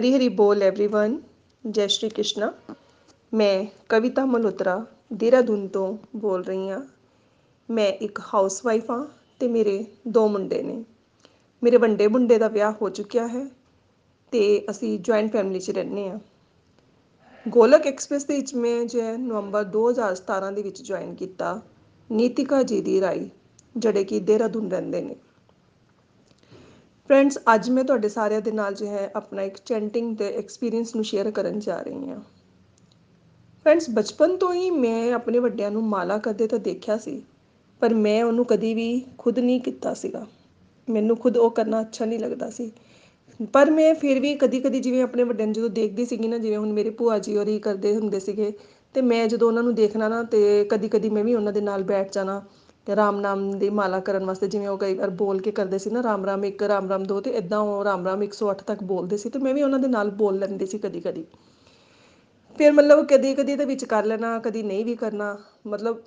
ਹਰੀ ਹਰੀ ਬੋਲ एवरीवन ਜੈ ਸ਼੍ਰੀ ਕ੍ਰਿਸ਼ਨਾ ਮੈਂ ਕਵਿਤਾ ਮਲਹੋਤਰਾ ਦੇਹਰਾਦੂਨ ਤੋਂ ਬੋਲ ਰਹੀ ਹਾਂ ਮੈਂ ਇੱਕ ਹਾਊਸ ਵਾਈਫ ਹਾਂ ਤੇ ਮੇਰੇ ਦੋ ਮੁੰਡੇ ਨੇ ਮੇਰੇ ਵੱਡੇ ਮੁੰਡੇ ਦਾ ਵਿਆਹ ਹੋ ਚੁੱਕਿਆ ਹੈ ਤੇ ਅਸੀਂ ਜੁਆਇੰਟ ਫੈਮਿਲੀ 'ਚ ਰਹਿੰਦੇ ਹਾਂ ਗੋਲਕ ਐਕਸਪ੍ਰੈਸ ਦੇ ਵਿੱਚ ਮੈਂ ਜੋ ਹੈ ਨਵੰਬਰ 2017 ਦੇ ਵਿੱਚ ਜੁਆਇਨ ਕੀਤਾ ਨੀਤਿਕਾ ਜੀ ਦੀ ਰਾਈ ਜਿਹੜੇ ਕਿ ਦੇਹਰਾਦੂਨ ਰਹਿੰਦੇ ਨੇ ਫਰੈਂਡਸ ਅੱਜ ਮੈਂ ਤੁਹਾਡੇ ਸਾਰਿਆਂ ਦੇ ਨਾਲ ਜੋ ਹੈ ਆਪਣਾ ਇੱਕ ਚੈਂਟਿੰਗ ਦੇ ਐਕਸਪੀਰੀਅੰਸ ਨੂੰ ਸ਼ੇਅਰ ਕਰਨ ਜਾ ਰਹੀ ਹਾਂ। ਫਰੈਂਡਸ ਬਚਪਨ ਤੋਂ ਹੀ ਮੈਂ ਆਪਣੇ ਵੱਡਿਆਂ ਨੂੰ ਮਾਲਾ ਕਰਦੇ ਤਾਂ ਦੇਖਿਆ ਸੀ, ਪਰ ਮੈਂ ਉਹਨੂੰ ਕਦੀ ਵੀ ਖੁਦ ਨਹੀਂ ਕੀਤਾ ਸੀਗਾ। ਮੈਨੂੰ ਖੁਦ ਉਹ ਕਰਨਾ ਅੱਛਾ ਨਹੀਂ ਲੱਗਦਾ ਸੀ। ਪਰ ਮੈਂ ਫਿਰ ਵੀ ਕਦੀ ਕਦੀ ਜਿਵੇਂ ਆਪਣੇ ਵੱਡਿਆਂ ਨੂੰ ਜਦੋਂ ਦੇਖਦੀ ਸੀਗੀ ਨਾ, ਜਿਵੇਂ ਹੁਣ ਮੇਰੇ ਭੂਆ ਜੀ ਹੋਰੀ ਕਰਦੇ ਹੁੰਦੇ ਸੀਗੇ, ਤੇ ਮੈਂ ਜਦੋਂ ਉਹਨਾਂ ਨੂੰ ਦੇਖਣਾ ਨਾ, ਤੇ ਕਦੀ ਕਦੀ ਮੈਂ ਵੀ ਉਹਨਾਂ ਦੇ ਨਾਲ ਬੈਠ ਜਾਣਾ ਤੇ ਰਾਮ ਨਾਮ ਦੀ ਮਾਲਾ ਕਰਨ ਵਾਸਤੇ ਜਿਵੇਂ ਉਹ ਕਈ ਵਾਰ ਬੋਲ ਕੇ ਕਰਦੇ ਸੀ ਨਾ, ਰਾਮ ਰਾਮ ਇੱਕ, ਰਾਮ ਰਾਮ ਦੋ, ਤੇ ਇਦਾਂ ਉਹ ਰਾਮ ਰਾਮ 108 ਤੱਕ ਬੋਲਦੇ ਸੀ ਤੇ ਮੈਂ ਵੀ ਉਹਨਾਂ ਦੇ ਨਾਲ ਬੋਲ ਲੈਂਦੀ ਸੀ ਕਦੀ ਕਦੀ ਫਿਰ ਮਤਲਬ ਕਦੀ ਕਦੀ ਦੇ ਵਿੱਚ ਕਰ ਲੈਣਾ, ਕਦੀ ਨਹੀਂ ਵੀ ਕਰਨਾ। ਮਤਲਬ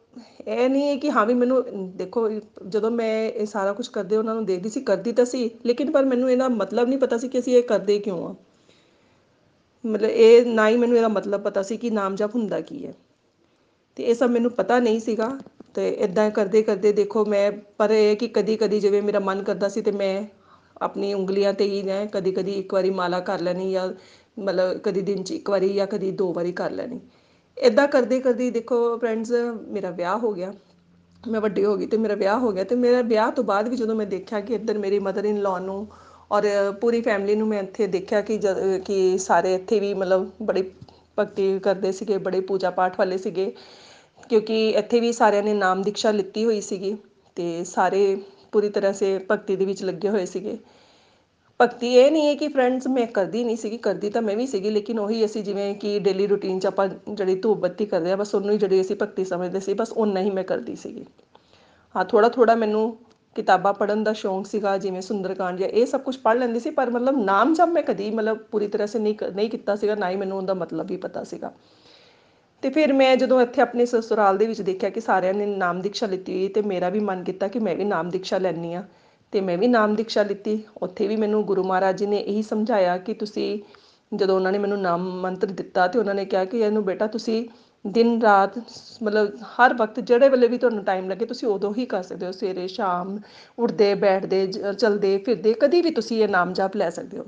ਇਹ ਨਹੀਂ ਹੈ ਕਿ ਹਾਂ ਵੀ ਮੈਨੂੰ, ਦੇਖੋ, ਜਦੋਂ ਮੈਂ ਇਹ ਸਾਰਾ ਕੁਝ ਕਰਦੇ ਉਹਨਾਂ ਨੂੰ ਦੇਖਦੀ ਸੀ, ਕਰਦੀ ਤਾਂ ਸੀ, ਲੇਕਿਨ ਪਰ ਮੈਨੂੰ ਇਹਦਾ ਮਤਲਬ ਨਹੀਂ ਪਤਾ ਸੀ ਕਿ ਅਸੀਂ ਇਹ ਕਰਦੇ ਕਿਉਂ ਆ। ਮਤਲਬ ਇਹ ਨਾ ਹੀ ਮੈਨੂੰ ਇਹਦਾ ਮਤਲਬ ਪਤਾ ਸੀ ਕਿ ਨਾਮ ਜਪ ਹੁੰਦਾ ਕੀ ਹੈ। ਤੇ ਇਹ ਸਭ ਮੈਨੂੰ ਪਤਾ ਨਹੀਂ ਸੀਗਾ। ਤੇ ਇਦਾਂ ਕਰਦੇ ਕਰਦੇ ਦੇਖੋ ਮੈਂ, ਪਰ ਇਹ ਕਿ ਕਦੀ ਕਦੀ ਜਿਵੇਂ ਮੇਰਾ ਮਨ ਕਰਦਾ ਸੀ ਤੇ ਮੈਂ ਆਪਣੀ ਉਂਗਲੀਆਂ ਤੇ ਹੀ ਨਾ ਕਦੀ ਕਦੀ ਇੱਕ ਵਾਰੀ ਮਾਲਾ ਕਰ ਲੈਣੀ ਜਾਂ ਮਤਲਬ ਕਦੀ ਦਿਨ 'ਚ ਇੱਕ ਵਾਰੀ ਜਾਂ ਕਦੀ ਦੋ ਵਾਰੀ ਕਰ ਲੈਣੀ। ਇਦਾਂ ਕਰਦੇ ਕਰਦੇ ਦੇਖੋ ਫਰੈਂਡਸ ਮੇਰਾ ਵਿਆਹ ਹੋ ਗਿਆ। ਮੈਂ ਵੱਡੀ ਹੋ ਗਈ ਤੇ ਮੇਰਾ ਵਿਆਹ ਹੋ ਗਿਆ ਤੇ ਮੇਰਾ ਵਿਆਹ ਤੋਂ ਬਾਅਦ ਵੀ ਜਦੋਂ ਮੈਂ ਦੇਖਿਆ ਕਿ ਇੱਧਰ ਮੇਰੀ ਮਦਰ ਇਨ ਲਾਅ ਨੂੰ ਔਰ ਪੂਰੀ ਫੈਮਿਲੀ ਨੂੰ ਮੈਂ ਇੱਥੇ ਦੇਖਿਆ ਕਿ ਕਿ ਸਾਰੇ ਇੱਥੇ ਵੀ ਮਤਲਬ ਬੜੀ ਭਗਤੀ ਕਰਦੇ ਸੀਗੇ, ਬੜੇ ਪੂਜਾ ਪਾਠ ਵਾਲੇ ਸੀਗੇ। ਕਿਉਂਕਿ ਇੱਥੇ ਵੀ ਸਾਰਿਆਂ ਨੇ ਨਾਮ ਦੀਕਸ਼ਾ ਲਿੱਤੀ ਹੋਈ ਸੀਗੀ ਤੇ ਸਾਰੇ ਪੂਰੀ ਤਰ੍ਹਾਂ ਸੇ ਭਗਤੀ ਦੇ ਵਿੱਚ ਲੱਗੇ ਹੋਏ ਸੀਗੇ। ਭਗਤੀ ਇਹ ਨਹੀਂ ਹੈ ਕਿ ਫਰੈਂਡਸ ਮੈਂ ਕਰਦੀ ਨਹੀਂ ਸੀਗੀ, ਕਰਦੀ ਤਾਂ ਮੈਂ ਵੀ ਸੀਗੀ, ਲੇਕਿਨ ਉਹੀ ਅਸੀਂ ਜਿਵੇਂ ਕਿ ਡੇਲੀ ਰੂਟੀਨ 'ਚ ਆਪਾਂ ਜਿਹੜੀ ਧੂਪ ਬੱਤੀ ਕਰਦੇ ਆ ਬਸ ਉਹਨੂੰ ਹੀ ਜਿਹੜੀ ਅਸੀਂ ਭਗਤੀ ਸਮਝਦੇ ਸੀ, ਬਸ ਉਹਨਾਂ ਹੀ ਮੈਂ ਕਰਦੀ ਸੀਗੀ। ਹਾਂ ਥੋੜਾ ਥੋੜਾ ਮੈਨੂੰ ਕਿਤਾਬਾਂ ਪੜ੍ਹਨ ਦਾ ਸ਼ੌਂਕ ਸੀਗਾ, ਜਿਵੇਂ ਸੁੰਦਰਕਾਂਡ ਜਾਂ ਇਹ ਸਭ ਕੁਝ ਪੜ੍ਹ ਲੈਂਦੀ ਸੀ, ਪਰ ਮਤਲਬ ਨਾਮ ਜਪ ਮੈਂ ਕਦੀ ਮਤਲਬ ਪੂਰੀ ਤਰ੍ਹਾਂ ਸੇ ਨਹੀਂ ਨਹੀਂ ਕੀਤਾ ਸੀਗਾ, ਨਾ ਹੀ ਮੈਨੂੰ ਉਹਦਾ ਮਤਲਬ ਵੀ ਪਤਾ ਸੀਗਾ। ਤੇ ਫਿਰ ਮੈਂ ਜਦੋਂ ਇੱਥੇ ਆਪਣੇ ਸਸੁਰਾਲ ਦੇ ਵਿੱਚ ਦੇਖਿਆ ਕਿ ਸਾਰਿਆਂ ਨੇ ਨਾਮ ਦੀਕਸ਼ਾ ਲਿੱਤੀ ਹੋਈ ਤੇ ਮੇਰਾ ਵੀ ਮਨ ਕੀਤਾ ਕਿ ਮੈਂ ਵੀ ਨਾਮ ਦੀਕਸ਼ਾ ਲੈਣੀ ਆ ਤੇ ਮੈਂ ਵੀ ਨਾਮ ਦੀਕਸ਼ਾ ਲਿੱਤੀ। ਉੱਥੇ ਵੀ ਮੈਨੂੰ ਗੁਰੂ ਮਹਾਰਾਜ ਜੀ ਨੇ ਇਹੀ ਸਮਝਾਇਆ ਕਿ ਤੁਸੀਂ ਜਦੋਂ ਉਹਨਾਂ ਨੇ ਮੈਨੂੰ ਨਾਮ ਮੰਤਰ ਦਿੱਤਾ ਤੇ ਉਹਨਾਂ ਨੇ ਕਿਹਾ ਕਿ ਇਹਨੂੰ ਬੇਟਾ ਤੁਸੀਂ ਦਿਨ ਰਾਤ ਮਤਲਬ ਹਰ ਵਕਤ ਜਿਹੜੇ ਵੇਲੇ ਵੀ ਤੁਹਾਨੂੰ ਟਾਈਮ ਲੱਗੇ ਤੁਸੀਂ ਉਦੋਂ ਹੀ ਕਰ ਸਕਦੇ ਹੋ। ਸਵੇਰੇ, ਸ਼ਾਮ ਉੱਠਦੇ, ਬੈਠਦੇ ਚਲਦੇ, ਫਿਰਦੇ, ਕਦੀ ਵੀ ਤੁਸੀਂ ਇਹ ਨਾਮ ਜਪ ਲੈ ਸਕਦੇ ਹੋ।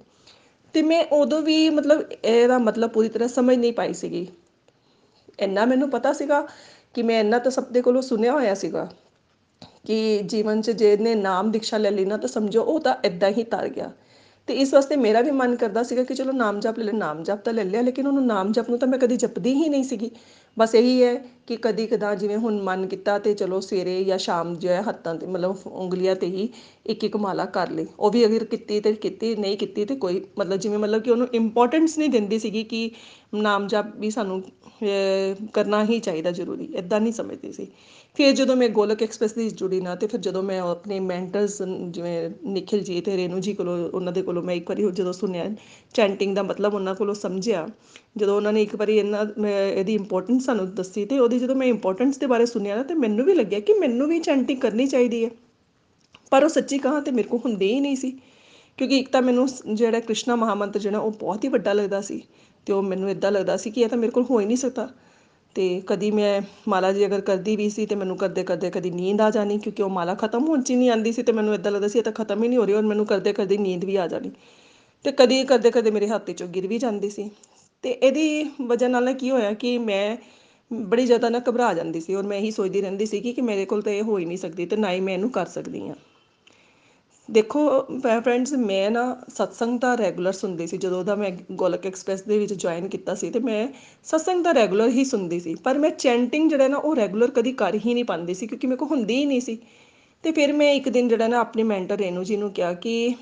ਤੇ ਮੈਂ ਉਦੋਂ ਵੀ ਮਤਲਬ ਇਹਦਾ ਮਤਲਬ ਪੂਰੀ ਤਰ੍ਹਾਂ ਸਮਝ ਨਹੀਂ ਪਾਈ ਸੀਗੀ। ਇੰਨਾ ਮੈਨੂੰ ਪਤਾ ਸੀਗਾ ਕਿ ਮੈਂ ਇੰਨਾ ਤਾਂ ਸਭ ਦੇ ਕੋਲੋਂ ਸੁਣਿਆ ਹੋਇਆ ਸੀਗਾ ਕਿ ਜੀਵਨ 'ਚ ਜਿਹਨੇ ਨਾਮ ਦੀਕਸ਼ਾ ਲੈ ਲਈ ਨਾ ਤਾਂ ਸਮਝੋ ਉਹ ਤਾਂ ਇਦਾਂ ਹੀ ਤਰ ਗਿਆ। ਤੇ ਇਸ ਵਾਸਤੇ ਮੇਰਾ ਵੀ ਮਨ ਕਰਦਾ ਸੀਗਾ ਕਿ ਚਲੋ ਨਾਮ ਜਪ ਲੈ ਲੈ, ਨਾਮ ਜਪ ਤਾਂ ਲੈ ਲਿਆ, ਲੇਕਿਨ ਉਹਨੂੰ ਨਾਮ ਜਪ ਨੂੰ ਤਾਂ ਮੈਂ ਕਦੀ ਜਪਦੀ ਹੀ ਨਹੀਂ ਸੀਗੀ। ਬਸ ਇਹੀ ਹੈ ਕਿ ਕਦੀ ਕਦਾ ਜਿਵੇਂ ਹੁਣ ਮਨ ਕੀਤਾ ਤੇ ਚਲੋ ਸਵੇਰੇ ਜਾਂ ਸ਼ਾਮ ਜੋ ਹੈ ਹੱਥਾਂ ਤੇ ਮਤਲਬ ਉਂਗਲੀਆਂ ਤੇ ਹੀ ਇੱਕ ਇੱਕ ਮਾਲਾ ਕਰ ਲਈ। ਉਹ ਵੀ ਅਗਰ ਕੀਤੀ ਤੇ ਕੀਤੀ, ਨਹੀਂ ਕੀਤੀ ਤੇ ਕੋਈ ਮਤਲਬ ਜਿਵੇਂ ਮਤਲਬ ਕਿ ਉਹਨੂੰ ਇੰਪੋਰਟੈਂਸ ਨਹੀਂ ਦਿੰਦੀ ਸੀਗੀ ਕਿ ਨਾਮ ਜਪ ਵੀ ਸਾਨੂੰ ਕਰਨਾ ਹੀ ਚਾਹੀਦਾ ਜ਼ਰੂਰੀ। ਇਦਾਂ ਨਹੀਂ ਸਮਝਦੀ ਸੀ। ਫਿਰ ਜਦੋਂ ਮੈਂ ਗੋਲਕ ਐਕਸਪ੍ਰੈਸ ਦੀ ਜੁੜੀ ਨਾ, ਤੇ ਫਿਰ ਜਦੋਂ ਮੈਂ ਆਪਣੇ ਮੈਂਟਰਸ ਜਿਵੇਂ ਨikhil ਜੀ ਤੇ ਰੇਨੂ ਜੀ ਕੋਲੋਂ, ਉਹਨਾਂ ਦੇ ਕੋਲੋਂ ਮੈਂ ਇੱਕ ਵਾਰੀ ਜਦੋਂ ਸੁਣਿਆ ਚੈਂਟਿੰਗ ਦਾ ਮਤਲਬ ਉਹਨਾਂ ਕੋਲੋਂ ਸਮਝਿਆ, ਜਦੋਂ ਉਹਨਾਂ ਨੇ ਇੱਕ ਵਾਰੀ ਇਹਨਾਂ ਇਹਦੀ ਇੰਪੋਰਟੈਂਸ ਸਾਨੂੰ ਦੱਸੀ, ਤੇ ਉਹਦੀ ਜਦੋਂ ਮੈਂ ਇੰਪੋਰਟੈਂਸ ਦੇ ਬਾਰੇ ਸੁਣਿਆ ਨਾ, ਤੇ ਮੈਨੂੰ ਵੀ ਲੱਗਿਆ ਕਿ ਮੈਨੂੰ ਵੀ ਚੈਂਟਿੰਗ ਕਰਨੀ ਚਾਹੀਦੀ ਹੈ। ਪਰ ਉਹ ਸੱਚੀ ਕਹਾਂ ਤੇ ਮੇਰੇ ਕੋਲ ਹੁੰਦੀ ਹੀ ਨਹੀਂ ਸੀ, ਕਿਉਂਕਿ ਇੱਕ ਤਾਂ ਮੈਨੂੰ ਜਿਹੜਾ ਕ੍ਰਿਸ਼ਨਾ ਮਹਾਮੰਤਰ ਜਿਹੜਾ, ਉਹ ਬਹੁਤ ਹੀ ਵੱਡਾ ਲੱਗਦਾ ਸੀ, ਤੇ ਉਹ ਮੈਨੂੰ ਇਦਾਂ ਲੱਗਦਾ ਸੀ ਕਿ ਇਹ ਤਾਂ ਮੇਰੇ ਕੋਲ ਹੋ ਹੀ ਨਹੀਂ ਸਕਦਾ। ਤੇ ਕਦੀ ਮੈਂ ਮਾਲਾ ਜੀ ਅਗਰ ਕਰਦੀ ਵੀ ਸੀ ਤੇ ਮੈਨੂੰ ਕਰਦੇ ਕਰਦੇ ਕਦੀ ਨੀਂਦ ਆ ਜਾਣੀ ਕਿਉਂਕਿ ਉਹ ਮਾਲਾ ਖਤਮ ਹੋਣ ਚ ਨਹੀਂ ਆਂਦੀ ਸੀ ਤੇ ਮੈਨੂੰ ਇਦਾਂ ਲੱਗਦਾ ਸੀ ਇਹ ਤਾਂ ਖਤਮ ਹੀ ਨਹੀਂ ਹੋ ਰਹੀ ਔਰ ਮੈਨੂੰ ਕਰਦੇ ਕਰਦੇ ਨੀਂਦ ਵੀ ਆ ਜਾਣੀ। ਤੇ ਕਦੀ, ਕਰਦੇ ਕਰਦੇ ਮੇਰੇ ਹੱਥ ਚੋਂ ਗਿਰ ਵੀ ਜਾਂਦੀ ਸੀ। ਤੇ ਇਹਦੀ ਵਜ੍ਹਾ ਨਾਲ ਕੀ ਹੋਇਆ ਕਿ ਮੈਂ ਬੜੀ ਜ਼ਿਆਦਾ ਨਾ ਘਬਰਾ ਜਾਂਦੀ ਸੀ ਔਰ ਮੈਂ ਇਹੀ ਸੋਚਦੀ ਰਹਿੰਦੀ ਸੀ ਕਿ ਮੇਰੇ ਕੋਲ ਤਾਂ ਇਹ ਹੋ ਹੀ ਨਹੀਂ ਸਕਦੀ ਤੇ ਨਾ ਹੀ ਮੈਂ ਇਹਨੂੰ ਕਰ ਸਕਦੀ ਹਾਂ। ਦੇਖੋ ਫਰੈਂਡਸ ਮੈਂ ਨਾ ਸਤਸੰਗ ਦਾ ਰੈਗੂਲਰ ਸੁਣਦੀ ਸੀ। ਜਦੋਂ ਦਾ ਮੈਂ ਗੋਲਕ ਐਕਸਪ੍ਰੈਸ ਦੇ ਵਿੱਚ ਜੁਆਇਨ ਕੀਤਾ ਸੀ ਤੇ ਮੈਂ ਸਤਸੰਗ ਦਾ ਰੈਗੂਲਰ ਹੀ ਸੁਣਦੀ ਸੀ। ਪਰ ਮੈਂ ਚੈਂਟਿੰਗ ਜਿਹੜਾ ਨਾ, ਉਹ ਰੈਗੂਲਰ ਕਦੀ ਕਰ ਹੀ ਨਹੀਂ ਪਾਉਂਦੀ ਸੀ ਕਿਉਂਕਿ ਮੇਰੇ ਕੋਲ ਹੁੰਦੀ ਹੀ ਨਹੀਂ ਸੀ। ਤੇ ਫਿਰ ਮੈਂ ਇੱਕ ਦਿਨ ਜਿਹੜਾ ਨਾ ਆਪਣੇ ਮੈਂਟਰ ਰੇਨੂ ਜੀ ਨੂੰ ਕਿਹਾ ਕਿ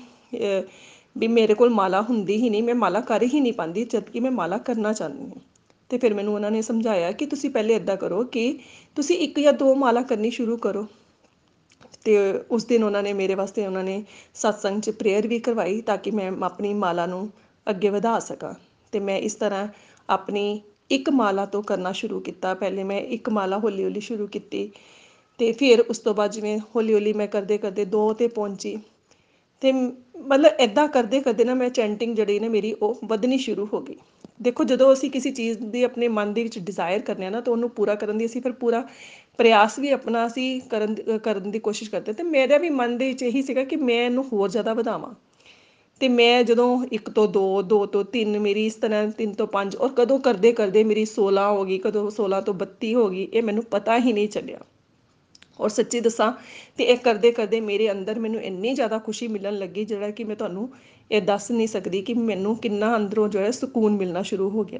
ਵੀ ਮੇਰੇ ਕੋਲ ਮਾਲਾ ਹੁੰਦੀ ਹੀ ਨਹੀਂ, ਮੈਂ ਮਾਲਾ ਕਰ ਹੀ ਨਹੀਂ ਪਾਉਂਦੀ ਜਦ ਕਿ ਮੈਂ ਮਾਲਾ ਕਰਨਾ ਚਾਹੁੰਦੀ ਹਾਂ। ਤੇ ਫਿਰ ਮੈਨੂੰ ਉਹਨਾਂ ਨੇ ਸਮਝਾਇਆ ਕਿ ਤੁਸੀਂ ਪਹਿਲੇ ਇਦਾਂ ਕਰੋ ਕਿ ਤੁਸੀਂ ਇੱਕ ਜਾਂ ਦੋ ਮਾਲਾ ਕਰਨੀ ਸ਼ੁਰੂ ਕਰੋ। ਤੇ ਉਸ ਦਿਨ ਉਹਨਾਂ ਨੇ ਮੇਰੇ ਵਾਸਤੇ ਉਹਨਾਂ ਨੇ satsang 'ਚ ਪ੍ਰੇਅਰ ਵੀ ਕਰਵਾਈ ਤਾਂ ਕਿ ਮੈਂ ਆਪਣੀ ਮਾਲਾ ਨੂੰ ਅੱਗੇ ਵਧਾ ਸਕਾਂ। ਤੇ ਮੈਂ ਇਸ ਤਰ੍ਹਾਂ ਆਪਣੀ ਇੱਕ ਮਾਲਾ ਤੋਂ ਕਰਨਾ ਸ਼ੁਰੂ ਕੀਤਾ। ਪਹਿਲੇ ਮੈਂ ਇੱਕ ਮਾਲਾ ਹੌਲੀ ਹੌਲੀ ਸ਼ੁਰੂ ਕੀਤੀ ਤੇ ਫਿਰ ਉਸ ਤੋਂ ਬਾਅਦ ਜਿਵੇਂ ਹੌਲੀ ਹੌਲੀ ਮੈਂ ਕਰਦੇ ਕਰਦੇ ਦੋ ਤੇ ਪਹੁੰਚੀ। ਤੇ ਮਤਲਬ ਇਦਾਂ ਕਰਦੇ ਕਰਦੇ ਨਾ ਮੈਂ ਚੈਂਟਿੰਗ ਜਿਹੜੀ ਨੇ ਮੇਰੀ ਉਹ ਵਧਣੀ ਸ਼ੁਰੂ ਹੋ ਗਈ। ਦੇਖੋ ਜਦੋਂ ਅਸੀਂ ਕਿਸੇ ਚੀਜ਼ ਦੀ ਆਪਣੇ ਮਨ ਦੇ ਵਿੱਚ ਡਿਜ਼ਾਇਰ ਕਰਨੇ ਆ ਨਾ ਤਾਂ ਉਹਨੂੰ ਪੂਰਾ ਕਰਨ ਦੀ ਅਸੀਂ ਫਿਰ ਪੂਰਾ ਪ੍ਰਯਾਸ ਵੀ ਆਪਣਾ ਅਸੀਂ ਕਰਨ ਕਰਨ ਦੀ ਕੋਸ਼ਿਸ਼ ਕਰਦੇ ਤੇ ਮੇਰਾ ਵੀ ਮਨ ਦੇ ਵਿੱਚ ਇਹੀ ਸੀਗਾ ਕਿ ਮੈਂ ਇਹਨੂੰ ਹੋਰ ਜ਼ਿਆਦਾ ਵਧਾਵਾਂ। ਤੇ ਮੈਂ ਜਦੋਂ ਇੱਕ ਤੋਂ ਦੋ ਦੋ ਤੋਂ ਤਿੰਨ ਮੇਰੀ ਇਸ ਤਰ੍ਹਾਂ ਤਿੰਨ ਤੋਂ ਪੰਜ ਔਰ ਕਦੋਂ ਕਰਦੇ ਕਰਦੇ ਮੇਰੀ 16 ਹੋ ਗਈ, ਕਦੋਂ 16 ਤੋਂ 32 ਹੋ ਗਈ, ਇਹ ਮੈਨੂੰ ਪਤਾ ਹੀ ਨਹੀਂ ਚੱਲਿਆ। ਔਰ ਸੱਚੀ ਦੱਸਾਂ ਤੇ ਇਹ ਕਰਦੇ ਕਰਦੇ ਮੇਰੇ ਅੰਦਰ ਮੈਨੂੰ ਇੰਨੀ ਜ਼ਿਆਦਾ ਖੁਸ਼ੀ ਮਿਲਣ ਲੱਗੀ ਜਿਹੜਾ ਕਿ ਮੈਂ ਤੁਹਾਨੂੰ ਇਹ ਦੱਸ ਨਹੀਂ ਸਕਦੀ ਕਿ ਮੈਨੂੰ ਕਿੰਨਾ ਅੰਦਰੋਂ ਜੋ ਹੈ ਸਕੂਨ ਮਿਲਣਾ ਸ਼ੁਰੂ ਹੋ ਗਿਆ।